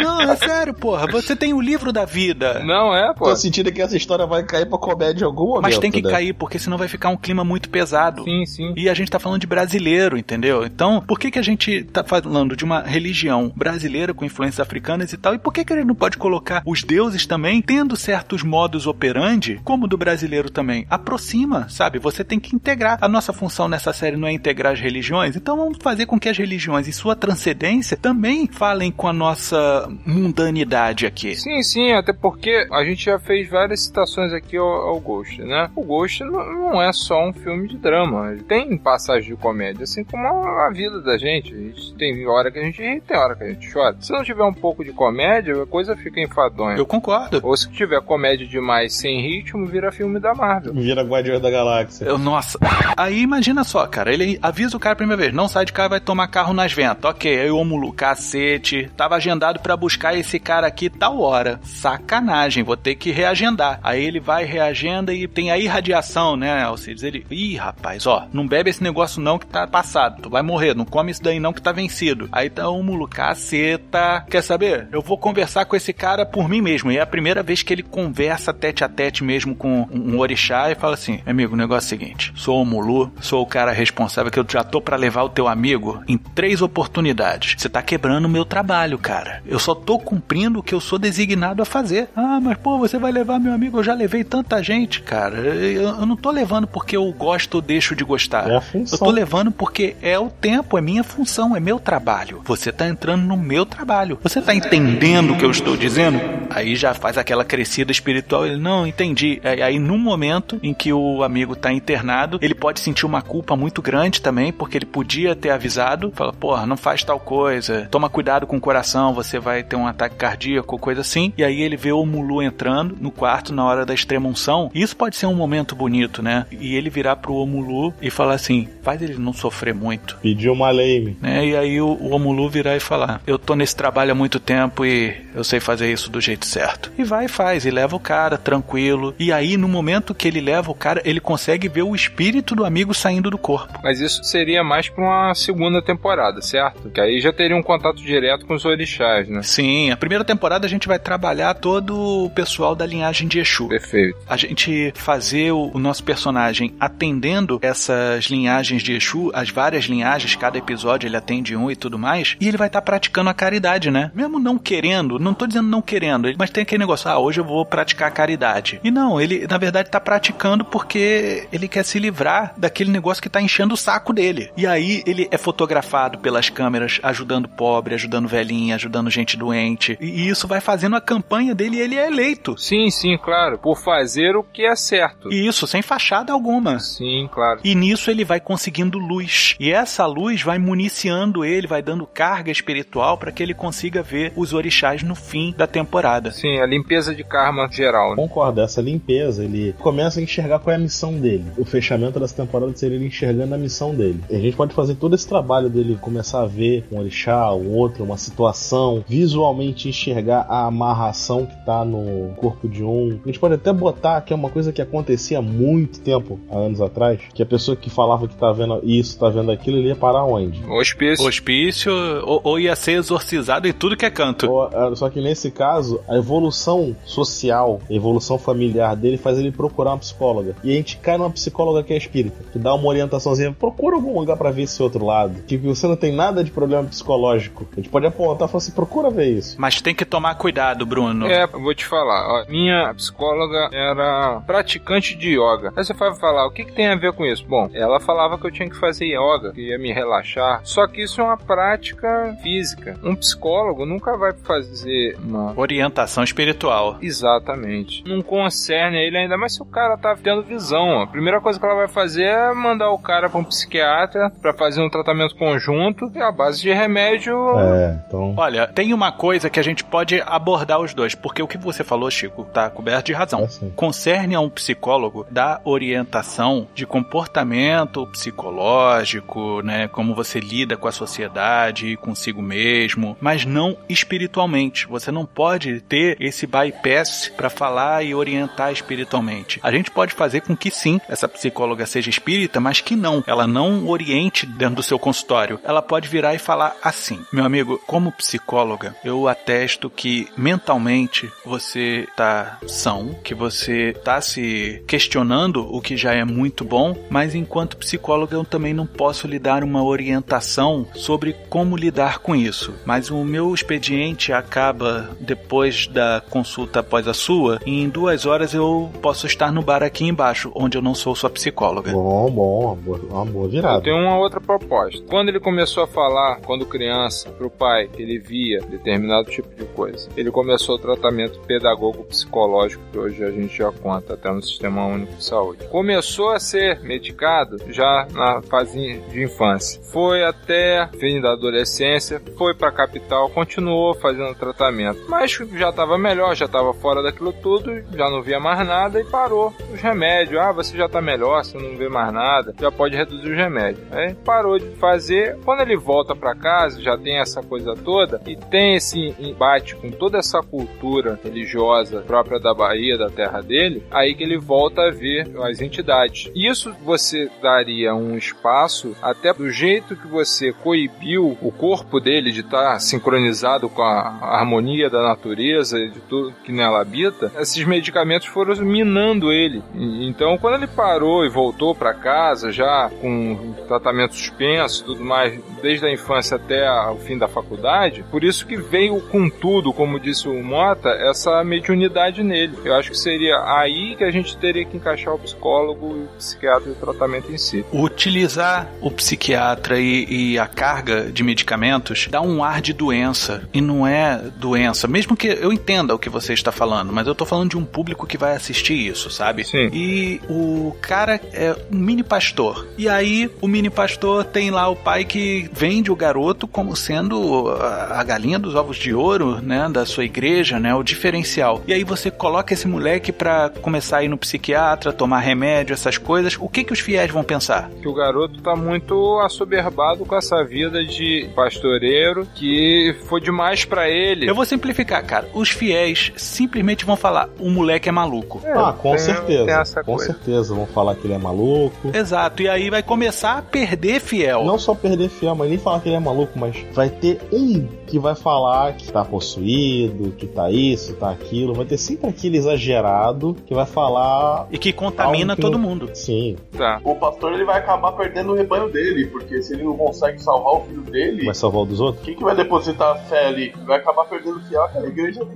Não, é sério, porra. Você tem o livro da vida. Não é, pô. Tô sentindo que essa história vai cair pra comédia em algum momento. Mas tem que né? cair, porque senão vai ficar um clima muito pesado. Sim, sim. E a gente tá falando de brasileiro, entendeu? Então, por que que a gente tá falando de uma religião brasileira com influências africanas e tal? E por que que a gente não pode colocar os deuses também tendo certos modos operandi, como o do brasileiro também? Aproxima, sabe? Você tem que integrar. A nossa função nessa série não é integrar as religiões, então vamos fazer com que as religiões e sua transcendência também falem com a nossa mundanidade aqui. Sim, sim, até porque a gente já fez várias citações aqui ao, ao Ghost, né? O Ghost não, é só um filme de drama, ele tem passagem de comédia, assim como a, vida da gente. A gente tem hora que a gente ri, tem hora que a gente chora. Se não tiver um pouco de comédia, a coisa fica enfadonha. Eu concordo. Ou se tiver comédia demais sem ritmo, vira filme da Marvel. Vira Guardiões da Galáxia. Eu, nossa. Aí imagina só, cara. Ele avisa o cara a primeira vez: não sai de casa, vai tomar carro nas ventas. Ok, aí o Omulu, cacete. Tava agendado para buscar esse cara aqui tal hora. Sacanagem, vou ter que reagendar. Aí ele vai, reagenda e tem a irradiação, né, Alcides? Ele, ih, rapaz, ó, não bebe esse negócio não que tá passado. Tu vai morrer, não come isso daí não que tá vencido. Aí tá o Omulu, caceta. Quer saber? Eu vou conversar com esse cara por mim mesmo. E é a primeira vez que ele conversa tete a tete mesmo com um orixá e fala assim: amigo, o negócio é o seguinte: sou o Mulu, sou o cara responsável que eu já tô para levar o teu amigo em três oportunidades. Você tá quebrando o meu trabalho, cara. Eu só tô cumprindo o que eu sou designado a fazer. Ah, mas pô, você vai levar meu amigo? Eu já levei tanta gente, cara. Eu, eu não tô levando porque eu gosto ou deixo de gostar. É a função. Eu tô levando porque é o tempo, é minha função, é meu trabalho. Você tá entrando no meu trabalho. Você tá entendendo o que eu estou dizendo? Aí já faz aquela crescida espiritual. Ele, não, entendi. Aí, aí no momento em que o amigo tá internado, ele pode sentir uma culpa muito grande também, porque ele podia ter avisado. Fala, porra, não faz tal coisa. Toma cuidado com o coração, você vai vai ter um ataque cardíaco, coisa assim. E aí ele vê o Mulu entrando no quarto na hora da extrema unção. Isso pode ser um momento bonito, né? E ele virar pro Omulu e falar assim: faz ele não sofrer muito. Pediu uma lei. Né? E aí o, o Omulu virar e falar: eu tô nesse trabalho há muito tempo e eu sei fazer isso do jeito certo. E vai e faz, e leva o cara tranquilo. E aí, no momento que ele leva o cara, ele consegue ver o espírito do amigo saindo do corpo. Mas isso seria mais pra uma segunda temporada, certo? Que aí já teria um contato direto com os orixás, né? Sim, a primeira temporada a gente vai trabalhar todo o pessoal da linhagem de Exu. Perfeito. A gente fazer o, o nosso personagem atendendo essas linhagens de Exu, as várias linhagens, cada episódio ele atende um e tudo mais, e ele vai estar tá praticando a caridade, né? Mesmo não querendo, não tô dizendo não querendo, mas tem aquele negócio, ah, hoje eu vou praticar a caridade. E não, ele na verdade tá praticando porque ele quer se livrar daquele negócio que tá enchendo o saco dele. E aí ele é fotografado pelas câmeras ajudando pobre, ajudando velhinha, ajudando gente doente. E isso vai fazendo a campanha dele e ele é eleito. Sim, sim, claro. Por fazer o que é certo. E isso, sem fachada alguma. Sim, claro. E nisso ele vai conseguindo luz. E essa luz vai municiando ele, vai dando carga espiritual para que ele consiga ver os orixás no fim da temporada. Sim, a limpeza de karma geral. Né? Concordo, essa limpeza, ele começa a enxergar qual é a missão dele. O fechamento dessa temporada seria ele enxergando a missão dele. E a gente pode fazer todo esse trabalho dele começar a ver um orixá, um outro, uma situação, visualmente enxergar a amarração que tá no corpo de um. A gente pode até botar que é uma coisa que acontecia há muito tempo, há anos atrás, que a pessoa que falava que tá vendo isso, tá vendo aquilo, ele ia parar onde? Hospício. Hospício, ou, ou ia ser exorcizado em tudo que é canto. Ou, é, só que nesse caso, a evolução social, a evolução familiar dele faz ele procurar uma psicóloga. E a gente cai numa psicóloga que é espírita, que dá uma orientaçãozinha, procura algum lugar para ver esse outro lado. Que você não tem nada de problema psicológico. A gente pode apontar e falar assim, procura ver isso. Mas tem que tomar cuidado, Bruno. É, vou te falar. Ó, minha psicóloga era praticante de yoga. Aí você vai falar, o que, que tem a ver com isso? Bom, ela falava que eu tinha que fazer yoga, que ia me relaxar. Só que isso é uma prática física. Um psicólogo nunca vai fazer uma orientação espiritual. Exatamente. Não concerne ele ainda, mas se o cara tá tendo visão, ó, a primeira coisa que ela vai fazer é mandar o cara para um psiquiatra para fazer um tratamento conjunto e a base de remédio. É, então. Olha, tem uma coisa que a gente pode abordar os dois, porque o que você falou, Chico, tá coberto de razão. É. Concerne a um psicólogo da orientação de comportamento psicológico, né, como você lida com a sociedade e consigo mesmo, mas não espiritualmente. Você não pode ter esse bypass para falar e orientar espiritualmente. A gente pode fazer com que sim, essa psicóloga seja espírita, mas que não, ela não oriente dentro do seu consultório. Ela pode virar e falar assim: "Meu amigo, como psicóloga, eu atesto que mentalmente você tá são, que você tá se questionando, o que já é muito bom, mas enquanto psicóloga eu também não posso lhe dar uma orientação sobre como lidar com isso. Mas o meu expediente acaba depois da consulta após a sua, e em duas horas eu posso estar no bar aqui embaixo, onde eu não sou sua psicóloga. Bom, bom, uma boa, uma boa virada. Eu tenho uma outra proposta. Quando ele começou a falar, quando criança, pro pai, que ele via determinado tipo de coisa, ele começou o tratamento pedagogo psicológico que hoje a gente já conta até no Sistema Único de Saúde. Começou a ser medicado já na fase de infância. Foi até fim da adolescência, foi para a capital, continuou fazendo tratamento, mas já estava melhor, já estava fora daquilo tudo, já não via mais nada e parou os remédios. Ah, você já está melhor, você não vê mais nada, já pode reduzir os remédios. Aí parou de fazer. Quando ele volta para casa, já tem essa coisa toda e tem esse embate com toda essa cultura religiosa própria da Bahia, da terra dele, aí que ele volta a ver as entidades. Isso você daria um espaço até do jeito que você coibiu o corpo dele de estar sincronizado com a harmonia da natureza e de tudo que nela habita, esses medicamentos foram minando ele. Então, quando ele parou e voltou para casa, já com tratamento suspenso, tudo mais, desde a infância até o fim da faculdade, por isso que veio com tudo, como disse o Mota, essa mediunidade nele. Eu acho que seria aí que a gente teria que encaixar o psicólogo e o psiquiatra e o tratamento em si. Utilizar o psiquiatra e, e, a carga de medicamentos dá um ar de doença. E não é doença. Mesmo que eu entenda o que você está falando, mas eu estou falando de um público que vai assistir isso, sabe? Sim. E o cara é um mini pastor. E aí o mini pastor tem lá o pai que vende o garoto como sendo a galinha do dos ovos de ouro, né, da sua igreja, né, o diferencial. E aí você coloca esse moleque pra começar a ir no psiquiatra, tomar remédio, essas coisas. O que que os fiéis vão pensar? Que o garoto tá muito assoberbado com essa vida de pastoreiro que foi demais pra ele. Eu vou simplificar, cara. Os fiéis simplesmente vão falar: o moleque é maluco. É, ah, com tem- certeza. tem essa com coisa. certeza. Vão falar que ele é maluco. Exato. E aí vai começar a perder fiel. Não só perder fiel, mas nem falar que ele é maluco, mas vai ter um que vai falar que tá possuído, que tá isso, tá aquilo. Vai ter sempre aquele exagerado que vai falar. E que contamina que todo não- mundo. Sim, Tá. O pastor ele vai acabar perdendo o rebanho dele, porque se ele não consegue salvar o filho dele, vai salvar o dos outros. quem que vai depositar a fé ali? Vai acabar perdendo fiel, aquela igreja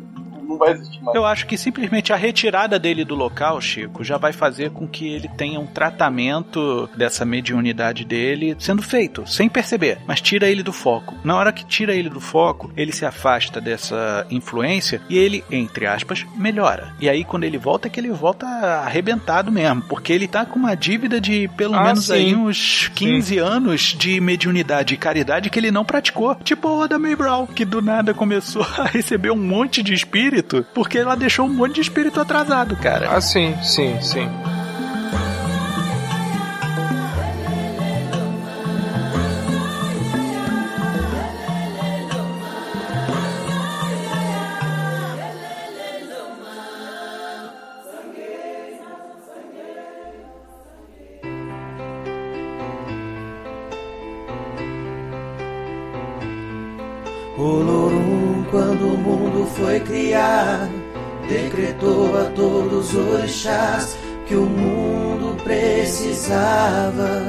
não vai existir mais. Eu acho que simplesmente a retirada dele do local, Chico, já vai fazer com que ele tenha um tratamento dessa mediunidade dele sendo feito, sem perceber. Mas tira ele do foco. Na hora que tira ele do foco, ele se afasta dessa influência e ele, entre aspas, melhora. E aí, quando ele volta, é que ele volta arrebentado mesmo. Porque ele tá com uma dívida de pelo Ah, menos sim. aí uns 15 anos de mediunidade e caridade que ele não praticou. Tipo a Oda May Brown, que do nada começou a receber um monte de espírito porque ela deixou um monte de espírito atrasado, cara. Ah, sim, sim, sim.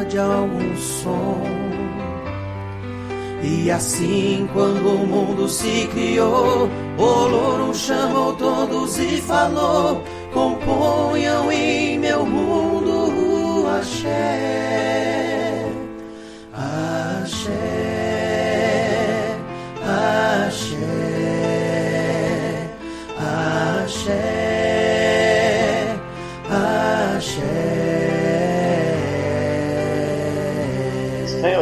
De algum som. E assim, quando o mundo se criou, Olorum chamou todos e falou: Componham em meu mundo o axé. Axé, axé, axé,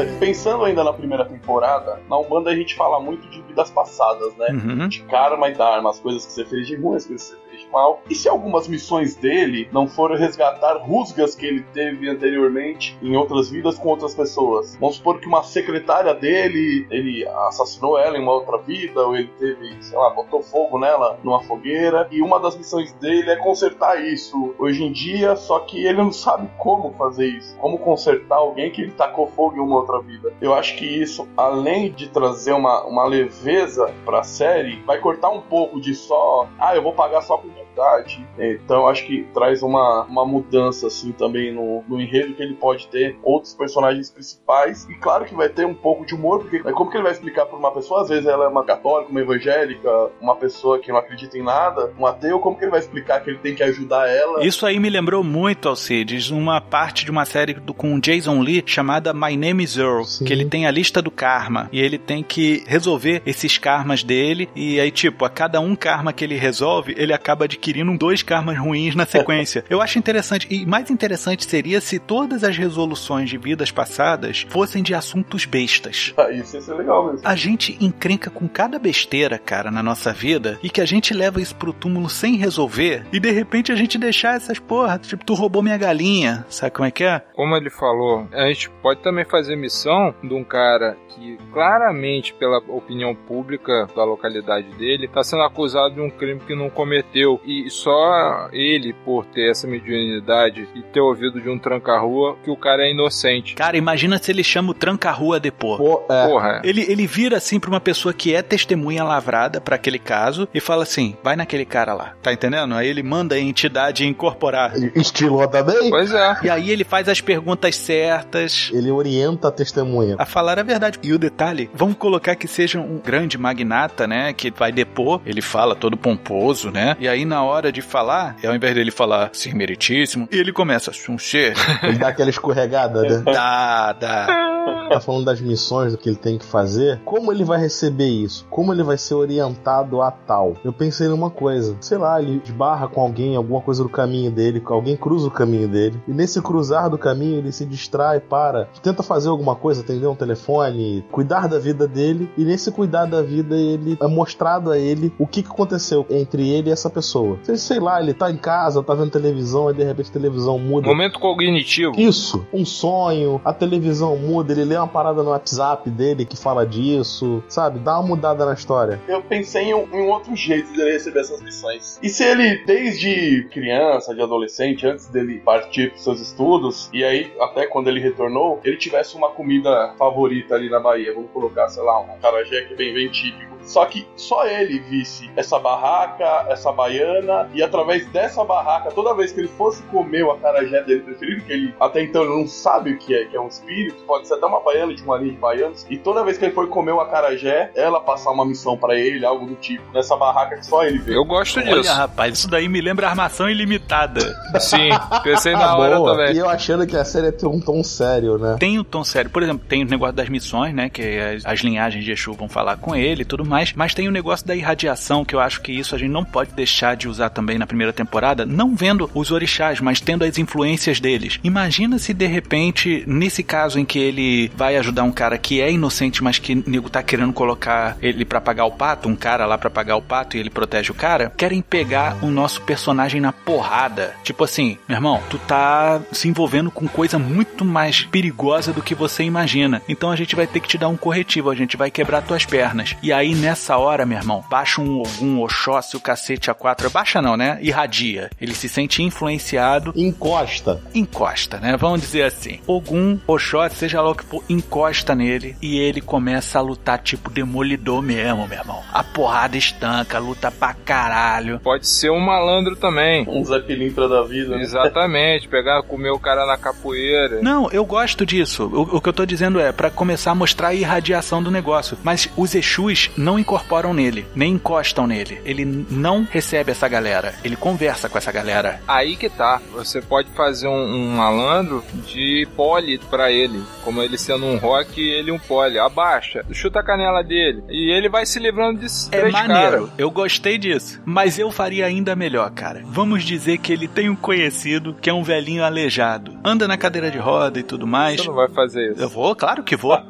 Senhores, pensando ainda na primeira temporada, na Umbanda a gente fala muito de vidas passadas, né? Uhum. De karma e dharma, as coisas que você fez de ruim, as coisas que você fez mal. E se algumas missões dele não foram resgatar rusgas que ele teve anteriormente em outras vidas com outras pessoas? Vamos supor que uma secretária dele, ele assassinou ela em uma outra vida, ou ele teve, sei lá, botou fogo nela numa fogueira, e uma das missões dele é consertar isso hoje em dia, só que ele não sabe como fazer isso, como consertar alguém que ele tacou fogo em uma outra vida. Eu acho que isso, além de trazer uma, uma leveza pra série, vai cortar um pouco de só, ah, eu vou pagar só com verdade. Então acho que traz uma, uma mudança assim também no, no enredo que ele pode ter outros personagens principais. E claro que vai ter um pouco de humor, porque é como que ele vai explicar pra uma pessoa, às vezes ela é uma católica, uma evangélica, uma pessoa que não acredita em nada, um ateu, como que ele vai explicar que ele tem que ajudar ela? Isso aí me lembrou muito, Alcides, uma parte de uma série do, com o Jason Lee chamada My Name is Earl, Sim. que ele tem a lista do karma e ele tem que resolver esses karmas dele e aí tipo, a cada um karma que ele resolve, ele acaba adquirindo dois karmas ruins na sequência. Eu acho interessante e mais interessante seria se todas as resoluções de vidas passadas fossem de assuntos bestas. Ah, Isso ia ser legal mesmo. A gente encrenca com cada besteira, cara, na nossa vida, e que a gente leva isso pro túmulo sem resolver, e de repente a gente deixar essas porra, tipo, tu roubou minha galinha, sabe como é que é? Como ele falou, a gente pode também fazer missão de um cara que claramente, pela opinião pública da localidade dele, está sendo acusado de um crime que não cometeu. E só ele, por ter essa mediunidade e ter ouvido de um tranca-rua, que o cara é inocente. Cara, imagina se ele chama o tranca-rua depor. Pô, é. Porra, Ele, ele vira assim pra uma pessoa que é testemunha lavrada pra aquele caso e fala assim: vai naquele cara lá, tá entendendo? Aí ele manda a entidade incorporar. Estilou também? pois é. E aí ele faz as perguntas certas. Ele orienta a testemunha. a falar a verdade. E o detalhe, vamos colocar que seja um grande magnata, né? Que vai depor, ele fala todo pomposo, né? E aí, na hora de falar, ao invés dele falar sim meritíssimo, ele começa a ser. Ele dá aquela escorregada, né? Dá, dá. Tá falando das missões, do que ele tem que fazer. Como ele vai receber isso? Como ele vai ser orientado a tal? Eu pensei numa coisa. Sei lá, ele esbarra com alguém, alguma coisa do caminho dele, alguém cruza o caminho dele. E nesse cruzar do caminho, ele se distrai, para, tenta fazer alguma coisa, atender um telefone, cuidar da vida dele. E nesse cuidar da vida, ele é mostrado a ele o que, que aconteceu entre ele e essa pessoa. Sei, sei lá, ele tá em casa, tá vendo televisão, e de repente a televisão muda. Momento cognitivo. Isso, um sonho, a televisão muda, ele lê uma parada no WhatsApp dele que fala disso, sabe? Dá uma mudada na história. Eu pensei em um, em um outro jeito de ele receber essas missões. E se ele, desde criança, de adolescente, antes dele partir pros seus estudos, e aí até quando ele retornou, ele tivesse uma comida favorita ali na Bahia, vamos colocar, sei lá, um carajé que bem, bem típico. Só que só ele visse essa barraca, essa baiana, e através dessa barraca, toda vez que ele fosse comer o acarajé dele preferido, que ele até então ele não sabe o que é, que é um espírito, pode ser até uma baiana de uma linha de baianos, e toda vez que ele for comer o acarajé, ela passar uma missão pra ele, algo do tipo, nessa barraca que só ele vê. Eu gosto Olha, disso. rapaz, isso daí me lembra armação ilimitada. Sim, pensei na hora Ah, Boa. também. E eu achando que a série ter um tom sério, né? Tem o tom sério, por exemplo, tem o negócio das missões, né? Que as, as linhagens de Exu vão falar com ele e tudo mais. Mas tem o negócio da irradiação, que eu acho que isso a gente não pode deixar de usar também na primeira temporada, não vendo os orixás, mas tendo as influências deles. Imagina se de repente, nesse caso em que ele vai ajudar um cara que é inocente, mas que nego tá querendo colocar ele pra pagar o pato, um cara lá pra pagar o pato e ele protege o cara, querem pegar o nosso personagem na porrada. Tipo assim, meu irmão, tu tá se envolvendo com coisa muito mais perigosa do que você imagina. Então a gente vai ter que te dar um corretivo, a gente vai quebrar tuas pernas. E aí nessa hora, meu irmão, baixa um algum Oxóssi, o cacete a quatro, baixa não, né? Irradia. Ele se sente influenciado, Encosta. encosta, né? Vamos dizer assim. Ogum, Oxóssi, seja lá o que for, encosta nele e ele começa a lutar tipo demolidor mesmo, meu irmão. A porrada estanca, luta pra caralho. Pode ser um malandro também. Um Zé Pilintra da vida. né? Exatamente, pegar, comer o cara na capoeira. Não, eu gosto disso. O, o que eu tô dizendo é pra começar a mostrar a irradiação do negócio. Mas os Exus não incorporam nele, nem encostam nele. Ele não recebe essa galera. Ele conversa com essa galera. Aí que tá. Você pode fazer um, um malandro de pole pra ele. Como ele sendo um rock, ele um pole. Abaixa, chuta a canela dele. E ele vai se livrando de É três maneiro, caras. eu gostei disso. Mas eu faria ainda melhor, cara. Vamos dizer que ele tem um conhecido que é um velhinho aleijado. Anda na cadeira de roda e tudo mais. Você não vai fazer isso. Eu vou, claro que vou.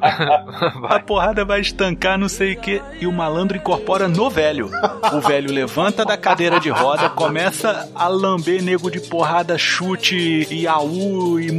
A porrada vai estancar, não sei o que. E o malandro incorpora no velho. O velho levanta da cadeira de roda, começa a lamber nego de porrada, chute, e AU, e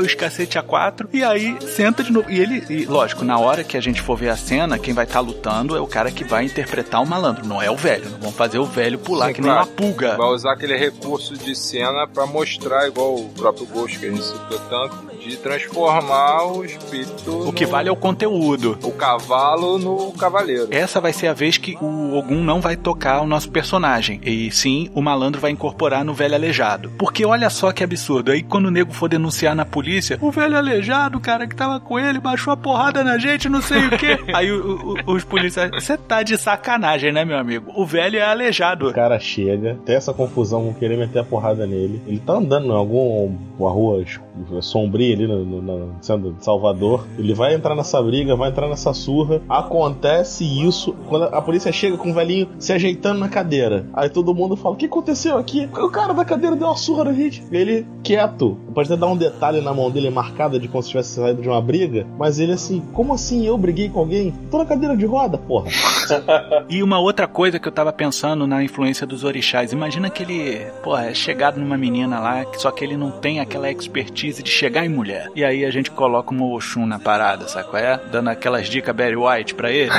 os cacete a quatro. E aí senta de novo. E ele, e, lógico, na hora que a gente for ver a cena, quem vai estar lutando é o cara que vai interpretar o malandro, não é o velho. Não vão fazer o velho pular Sim, que nem claro. uma pulga. Vai usar aquele recurso de cena pra mostrar, igual o próprio Ghost que a gente citou tanto, de transformar o espírito. O que no- vale é o conteúdo. o cavalo no cavaleiro. Essa vai ser a vez que o Ogum não vai tocar o nosso personagem. E sim, o malandro vai incorporar no velho aleijado. Porque olha só que absurdo. Aí quando o nego for denunciar na polícia, o velho aleijado, o cara que tava com ele, baixou a porrada na gente, não sei o quê. Aí o- o- os policiais, você tá de sacanagem, né, meu amigo? O velho é aleijado. O cara chega, tem essa confusão, vão querer meter a porrada nele. Ele tá andando em alguma rua sombria ali no, no, no centro de Salvador. Ele vai entrar nessa briga, vai entrar nessa surra. Acontece isso quando a polícia chega com o velhinho se ajeitando na cadeira. Aí todo mundo fala: O que aconteceu aqui? O cara da cadeira deu uma surra na gente. Ele quieto. Pode até dar um detalhe na mão dele marcada de como se tivesse saído de uma briga. Mas ele assim: Como assim eu briguei com alguém? Tô na cadeira de roda, porra. E uma outra coisa que eu tava pensando na influência dos orixás. Imagina que ele, pô, é chegado numa menina lá, só que ele não tem aquela expertise de chegar em mulher. E aí a gente coloca um Oxum na parada, sabe qual é? Dando aquelas dicas Barry White pra ele.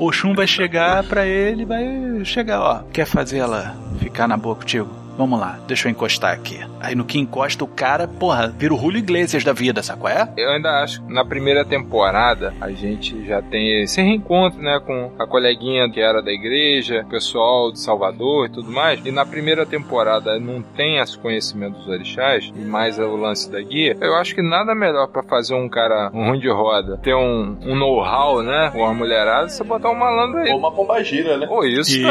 O Oxum vai chegar pra ele, vai chegar, ó. Quer fazer ela ficar na boa contigo? Vamos lá, deixa eu encostar aqui. Aí no que encosta o cara, porra, vira o Julio Iglesias da vida, sabe qual é? Eu ainda acho que na primeira temporada a gente já tem esse reencontro, né, com a coleguinha que era da igreja, o pessoal de Salvador e tudo mais. E na primeira temporada não tem esse conhecimento dos orixás e mais o lance da guia. Eu acho que nada melhor pra fazer um cara um ruim de roda ter um, um know-how, né, com uma mulherada, você botar um malandro aí. Ou uma pombagira, né? Ou isso, Isso.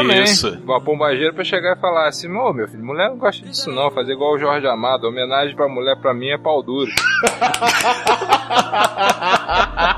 também. Uma pombageira pra chegar e falar assim: Ô meu filho, mulher não gosta disso não. Fazer igual o Jorge Amado. Homenagem pra mulher pra mim é pau duro.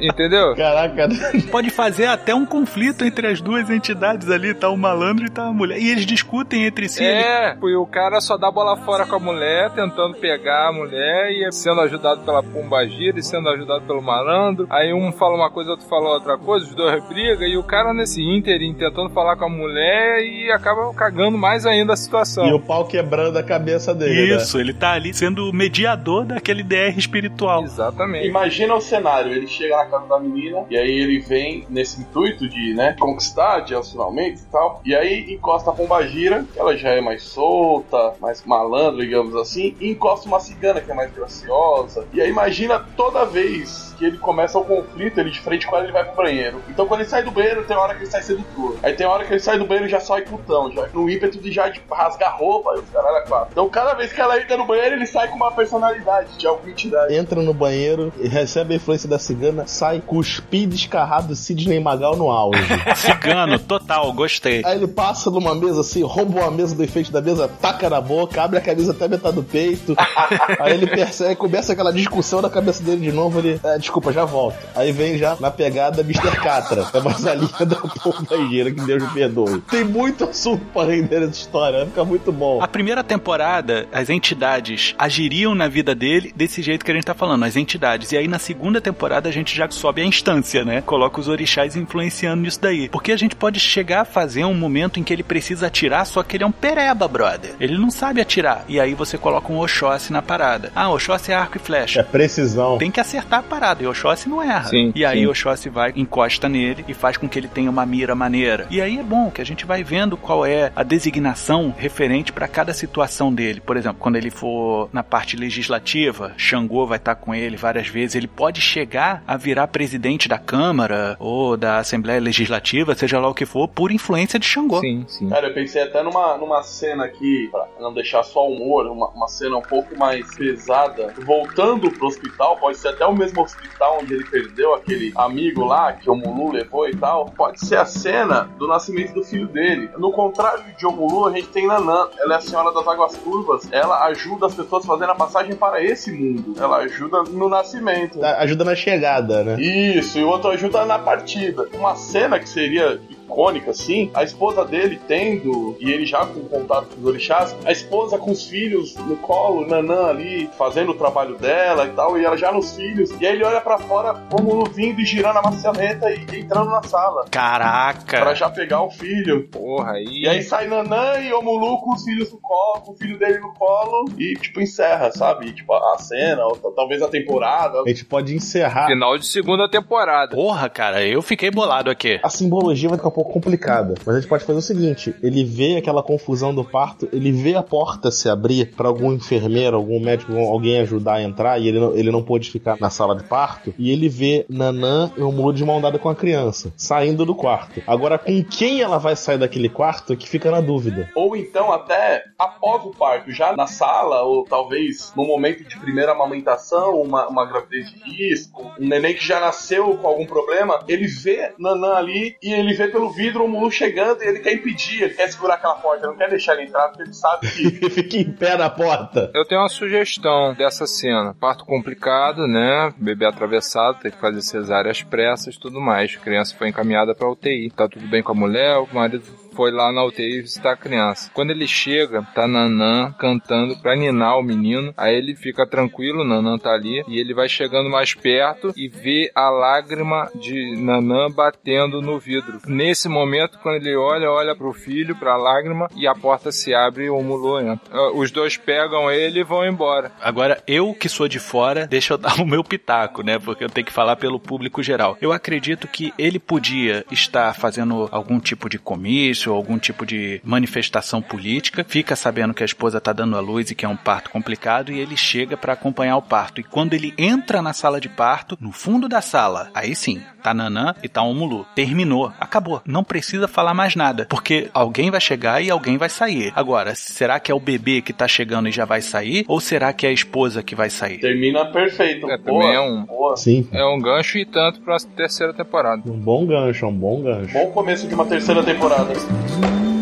Entendeu? Caraca. Pode fazer até um conflito entre as duas entidades ali, tá o malandro e tá a mulher. E eles discutem entre si. É, e o cara só dá bola fora com a mulher, tentando pegar a mulher e sendo ajudado pela pombagira e sendo ajudado pelo malandro. Aí um fala uma coisa, outro fala outra coisa, os dois brigam e o cara nesse ínterim tentando falar com a mulher e acaba cagando mais ainda a situação. E o pau quebrando a cabeça dele. né? Isso, ele tá ali sendo o mediador daquele DR espiritual. Exatamente. Imagina o cenário, ele chega na casa da menina e aí ele vem nesse intuito de, né, conquistar, finalmente e tal. E aí encosta a pombagira, que ela já é mais solta, mais malandra, digamos assim, e encosta uma cigana que é mais graciosa. E aí imagina toda vez que ele começa o conflito, ele de frente com ela, ele vai pro banheiro. Então quando ele sai do banheiro, tem hora que ele sai sedutor. Aí tem hora que ele sai do banheiro e já sai putão, já. No ímpeto de já de rasgar roupa, e os caralho é quatro. Então cada vez que ela entra no banheiro, ele sai com uma personalidade, de alguma entidade. Entra no banheiro e recebe a influência da cigana, sai cuspido, escarrado Sidney Magal no auge. Cigano, total, gostei. Aí ele passa numa mesa assim, rouba uma mesa do efeito da mesa, taca na boca, abre a camisa até metade do peito. Aí ele percebe, começa aquela discussão na cabeça dele de novo. Ele, é, desculpa, já volto. Aí vem já na pegada Mr. Catra, é mais a linha da pombageira, que Deus me perdoe. Tem muito assunto pra render essa história, vai ficar muito bom. A primeira temporada, as entidades agiriam na vida dele desse jeito que a gente tá falando, as entidades. E aí na segunda temporada a gente já sobe a instância, né? Coloca os orixás influenciando nisso daí. Porque a gente pode chegar a fazer um momento em que ele precisa atirar, só que ele é um pereba, brother. Ele não sabe atirar. E aí você coloca um Oxóssi na parada. Ah, Oxóssi é arco e É flecha. precisão. Tem que acertar a parada, e o Oxóssi não erra. Sim, e aí sim. o Oxóssi vai, encosta nele e faz com que ele tenha uma mira maneira. E aí é bom que a gente vai vendo qual é a designação referente para cada situação dele. Por exemplo, quando ele for na parte legislativa, Xangô vai estar com ele várias vezes. Ele pode chegar a virar presidente da Câmara ou da Assembleia Legislativa, seja lá o que for, por influência de Xangô. Sim, sim. Cara, eu pensei até numa, numa cena aqui, pra não deixar só humor, uma, uma cena um pouco mais pesada. Voltando pro hospital, pode ser até o mesmo hospital onde ele perdeu aquele amigo lá, que o Mulu levou e tal. Pode ser a cena do nascimento do filho dele. No contrário de Omulu, a gente tem Nanã. Ela é a senhora das águas curvas. Ela ajuda as pessoas fazendo a passagem para esse mundo. Ela ajuda no nascimento. Ajuda na chegada, né? Isso, e o outro ajuda na partida. Uma cena que seria icônica, assim, a esposa dele tendo, e ele já com contato com os orixás, a esposa com os filhos no colo, Nanã ali, fazendo o trabalho dela e tal, e ela já nos filhos, e aí ele olha pra fora, como vindo e girando a maçaneta e entrando na sala. Caraca! Pra já pegar o filho. Porra, aí. E aí sai Nanã e Omulu com os filhos no colo, com o filho dele no colo, e tipo, encerra, sabe? E, tipo, a cena, ou talvez a temporada. A gente pode encerrar. Final de segunda temporada. Porra, cara, eu fiquei bolado aqui. A simbologia vai ficar pouco complicada, mas a gente pode fazer o seguinte: ele vê aquela confusão do parto, ele vê a porta se abrir pra algum enfermeiro, algum médico, alguém ajudar a entrar e ele não, ele não pôde ficar na sala de parto, e ele vê Nanã e o Mulu de mão dada com a criança, saindo do quarto. Agora, com quem ela vai sair daquele quarto é que fica na dúvida. Ou então até após o parto, já na sala, ou talvez no momento de primeira amamentação, uma, uma gravidez de risco, um neném que já nasceu com algum problema, ele vê Nanã ali e ele vê pelo vidro o Mulu chegando e ele quer impedir, ele quer segurar aquela porta, ele não quer deixar ele entrar porque ele sabe que. Ele fica em pé na porta. Eu tenho uma sugestão dessa cena. Parto complicado, né? Bebê atravessado, tem que fazer cesárea às pressas e tudo mais. A criança foi encaminhada pra UTI. Tá tudo bem com a mulher, o marido foi lá na UTI visitar a criança. Quando ele chega, tá Nanã cantando pra ninar o menino. Aí ele fica tranquilo, Nanã tá ali. E ele vai chegando mais perto e vê a lágrima de Nanã batendo no vidro. Nesse momento, quando ele olha, olha pro filho, pra lágrima, e a porta se abre e o Mulu entra. Ah, Os dois pegam ele e vão embora. Agora, eu que sou de fora, deixa eu dar o meu pitaco, né? Porque eu tenho que falar pelo público geral. Eu acredito que ele podia estar fazendo algum tipo de comício, algum tipo de manifestação política, fica sabendo que a esposa tá dando a luz e que é um parto complicado, e ele chega para acompanhar o parto. E quando ele entra na sala de parto, no fundo da sala, aí sim, tá Nanã e tá Omulu. Terminou, acabou. Não precisa falar mais nada, porque alguém vai chegar e alguém vai sair. Agora, será que é o bebê que tá chegando e já vai sair? Ou será que é a esposa que vai sair? Termina perfeito. É, Boa, também é um- boa. Sim. É um gancho e tanto pra terceira temporada. Um bom gancho, é um bom gancho. Bom começo de uma terceira temporada. 嗯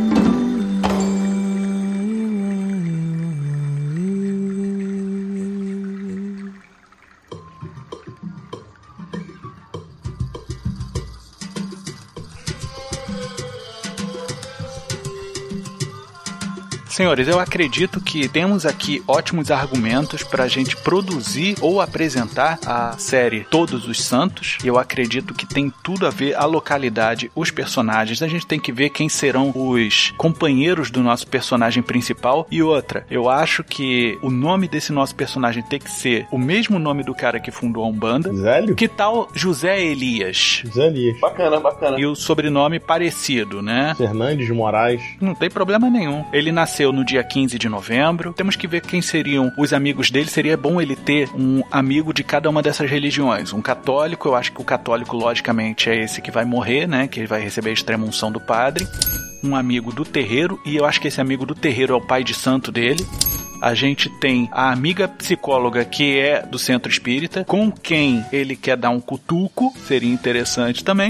Senhores, eu acredito que temos aqui ótimos argumentos para a gente produzir ou apresentar a série Todos os Santos. Eu acredito que tem tudo a ver a localidade, os personagens. A gente tem que ver quem serão os companheiros do nosso personagem principal. E outra, eu acho que o nome desse nosso personagem tem que ser o mesmo nome do cara que fundou a Umbanda. Zélio? Que tal José Elias? José Elias. Bacana, bacana. E o sobrenome parecido, né? Fernandes de Moraes. Não tem problema nenhum. Ele nasceu no dia 15 de novembro. Temos que ver quem seriam os amigos dele. Seria bom ele ter um amigo de cada uma dessas religiões. Um católico, eu acho que o católico, logicamente, é esse que vai morrer, né? Que vai receber a extrema unção do padre. Um amigo do terreiro, e eu acho que esse amigo do terreiro é o pai de santo dele. A gente tem a amiga psicóloga que é do centro espírita, com quem ele quer dar um cutuco, seria interessante também.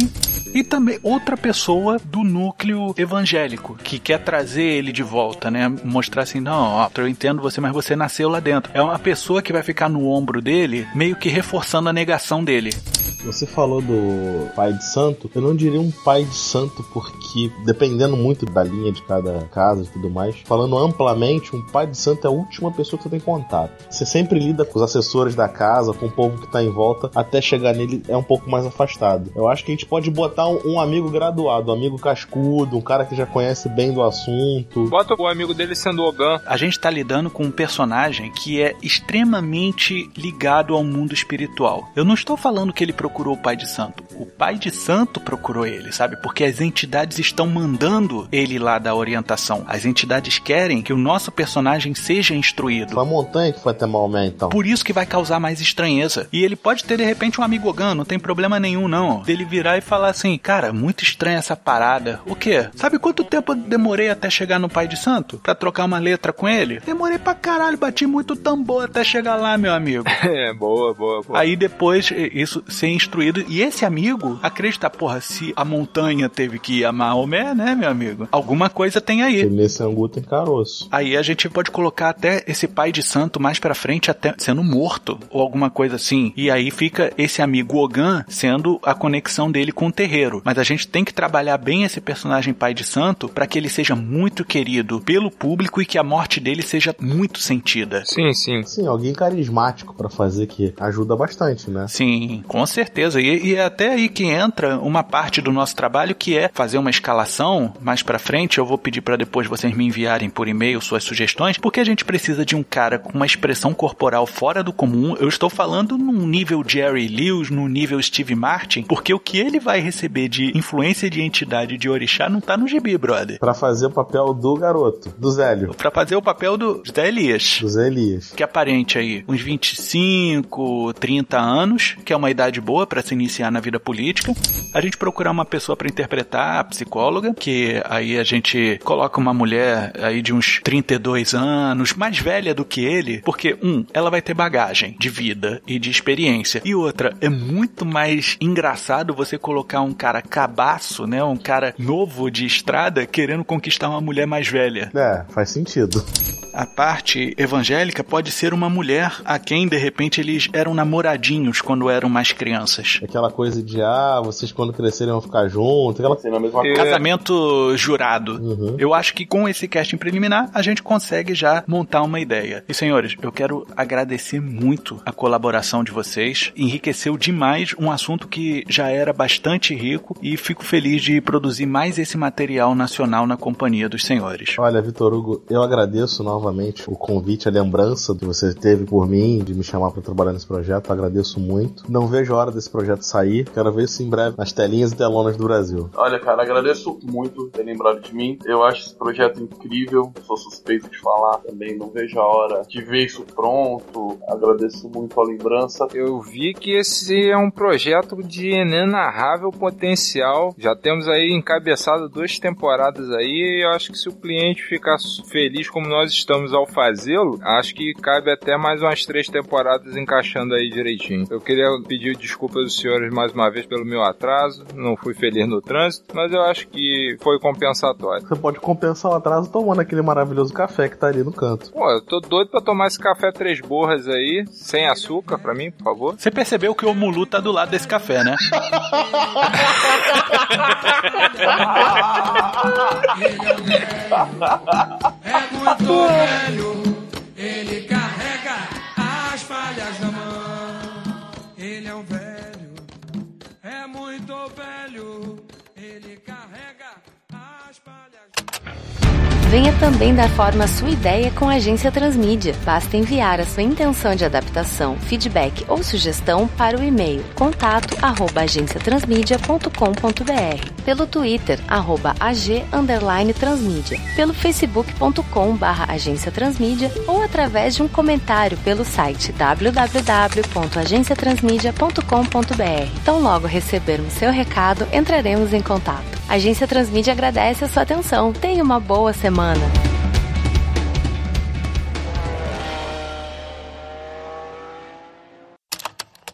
E também outra pessoa do núcleo evangélico, que quer trazer ele de volta, né? Mostrar assim, não, ó, eu entendo você, mas você nasceu lá dentro. É uma pessoa que vai ficar no ombro dele, meio que reforçando a negação dele. Você falou do pai de santo. Eu não diria um pai de santo porque, dependendo muito da linha de cada casa e tudo mais, falando amplamente, um pai de santo é a última pessoa que você tem contato. Você sempre lida com os assessores da casa, com o povo que tá em volta, até chegar nele é um pouco mais afastado. Eu acho que a gente pode botar um, um amigo graduado, um amigo cascudo, um cara que já conhece bem do assunto. Bota o amigo dele sendo Ogan. A gente tá lidando com um personagem que é extremamente ligado ao mundo espiritual. Eu não estou falando que ele procurou o pai de santo. O pai de santo procurou ele, sabe? Porque as entidades estão mandando ele lá da orientação. As entidades querem que o nosso personagem seja instruído. Foi a montanha que foi até Maomé, então. Por isso que vai causar mais estranheza. E ele pode ter de repente um amigo Ogan, não tem problema nenhum não. Dele virar e falar assim: "Cara, muito estranha essa parada. O quê? Sabe quanto tempo eu demorei até chegar no pai de santo Pra trocar uma letra com ele? Demorei pra caralho, bati muito tambor até chegar lá, meu amigo. É, boa, boa, boa. Aí depois isso ser instruído e esse amigo acredita, porra, se a montanha teve que ir a Maomé, né, meu amigo? Alguma coisa tem aí. Nesse angu tem caroço. Aí a gente pode colocar até esse pai de santo mais pra frente até sendo morto ou alguma coisa assim. E aí fica esse amigo Ogan sendo a conexão dele com o terreiro. Mas a gente tem que trabalhar bem esse personagem pai de santo para que ele seja muito querido pelo público e que a morte dele seja muito sentida. Sim, sim. Sim, alguém carismático pra fazer que ajuda bastante, né? Sim, com certeza. E, e é até aí que entra uma parte do nosso trabalho que é fazer uma escalação mais pra frente. Eu vou pedir para depois vocês me enviarem por e-mail suas sugestões, porque a gente precisa de um cara com uma expressão corporal fora do comum. Eu estou falando num nível Jerry Lewis, num nível Steve Martin, porque o que ele vai receber de influência de entidade de orixá não tá no gibi, brother. Pra fazer o papel do garoto, do Zélio, Pra fazer o papel do Zé Elias. do Zé Elias. que aparente aí uns 25, 30 anos, que é uma idade boa para se iniciar na vida política. A gente procurar uma pessoa para interpretar a psicóloga, que aí a gente coloca uma mulher aí de uns 32 anos, mais velha do que ele, porque um, ela vai ter bagagem de vida e de experiência. E outra, é muito mais engraçado você colocar um cara cabaço, né, um cara novo de estrada querendo conquistar uma mulher mais velha. É, faz sentido. A parte evangélica pode ser uma mulher a quem de repente eles eram namoradinhos quando eram mais crianças. Aquela coisa de, ah, vocês quando crescerem vão ficar juntos, aquela Assim, na mesma É. Casamento jurado. Uhum. Eu acho que com esse casting preliminar a gente consegue já montar uma ideia. E senhores, eu quero agradecer muito a colaboração de vocês. Enriqueceu demais um assunto que já era bastante rico e fico feliz de produzir mais esse material nacional na companhia dos senhores. Olha, Vitor Hugo, eu agradeço novamente o convite, a lembrança que você teve por mim, de me chamar para trabalhar nesse projeto. Agradeço muito. Não vejo a hora desse projeto sair. Quero ver isso em breve nas telinhas e telonas do Brasil. Olha, cara, agradeço muito ter lembrado de mim. Eu acho esse projeto incrível. Sou suspeito de falar também. Não vejo a hora de ver isso pronto. Agradeço muito a lembrança. Eu vi que esse é um projeto de inenarrável potencial. Já temos aí encabeçado duas temporadas aí. E eu acho que se o cliente ficar feliz como nós estamos ao fazê-lo, acho que cabe até mais umas três temporadas encaixando aí direitinho. Eu queria pedir desculpas aos senhores mais uma vez pelo meu atraso. Não fui feliz no trânsito, mas eu acho que foi compensatório. Você pode compensar o atraso tomando aquele maravilhoso café que tá ali no canto. Pô, eu tô doido pra tomar esse café três borras aí, sem açúcar pra mim, por favor. Você percebeu que o Mulu tá do lado desse café, né? É muito velho, ele carrega as falhas na mão. Ele é um velho, é muito velho, ele carrega as falhas. Venha também dar forma à sua ideia com a Agência Transmídia. Basta enviar a sua intenção de adaptação, feedback ou sugestão para o e-mail contato arroba agenciatransmedia.com.br, pelo Twitter arroba pelo facebook.com barra agência transmídia ou através de um comentário pelo site www.agenciatransmedia.com.br. Tão logo recebermos seu recado, entraremos em contato. A Agência Transmídia agradece a sua atenção. Tenha uma boa semana.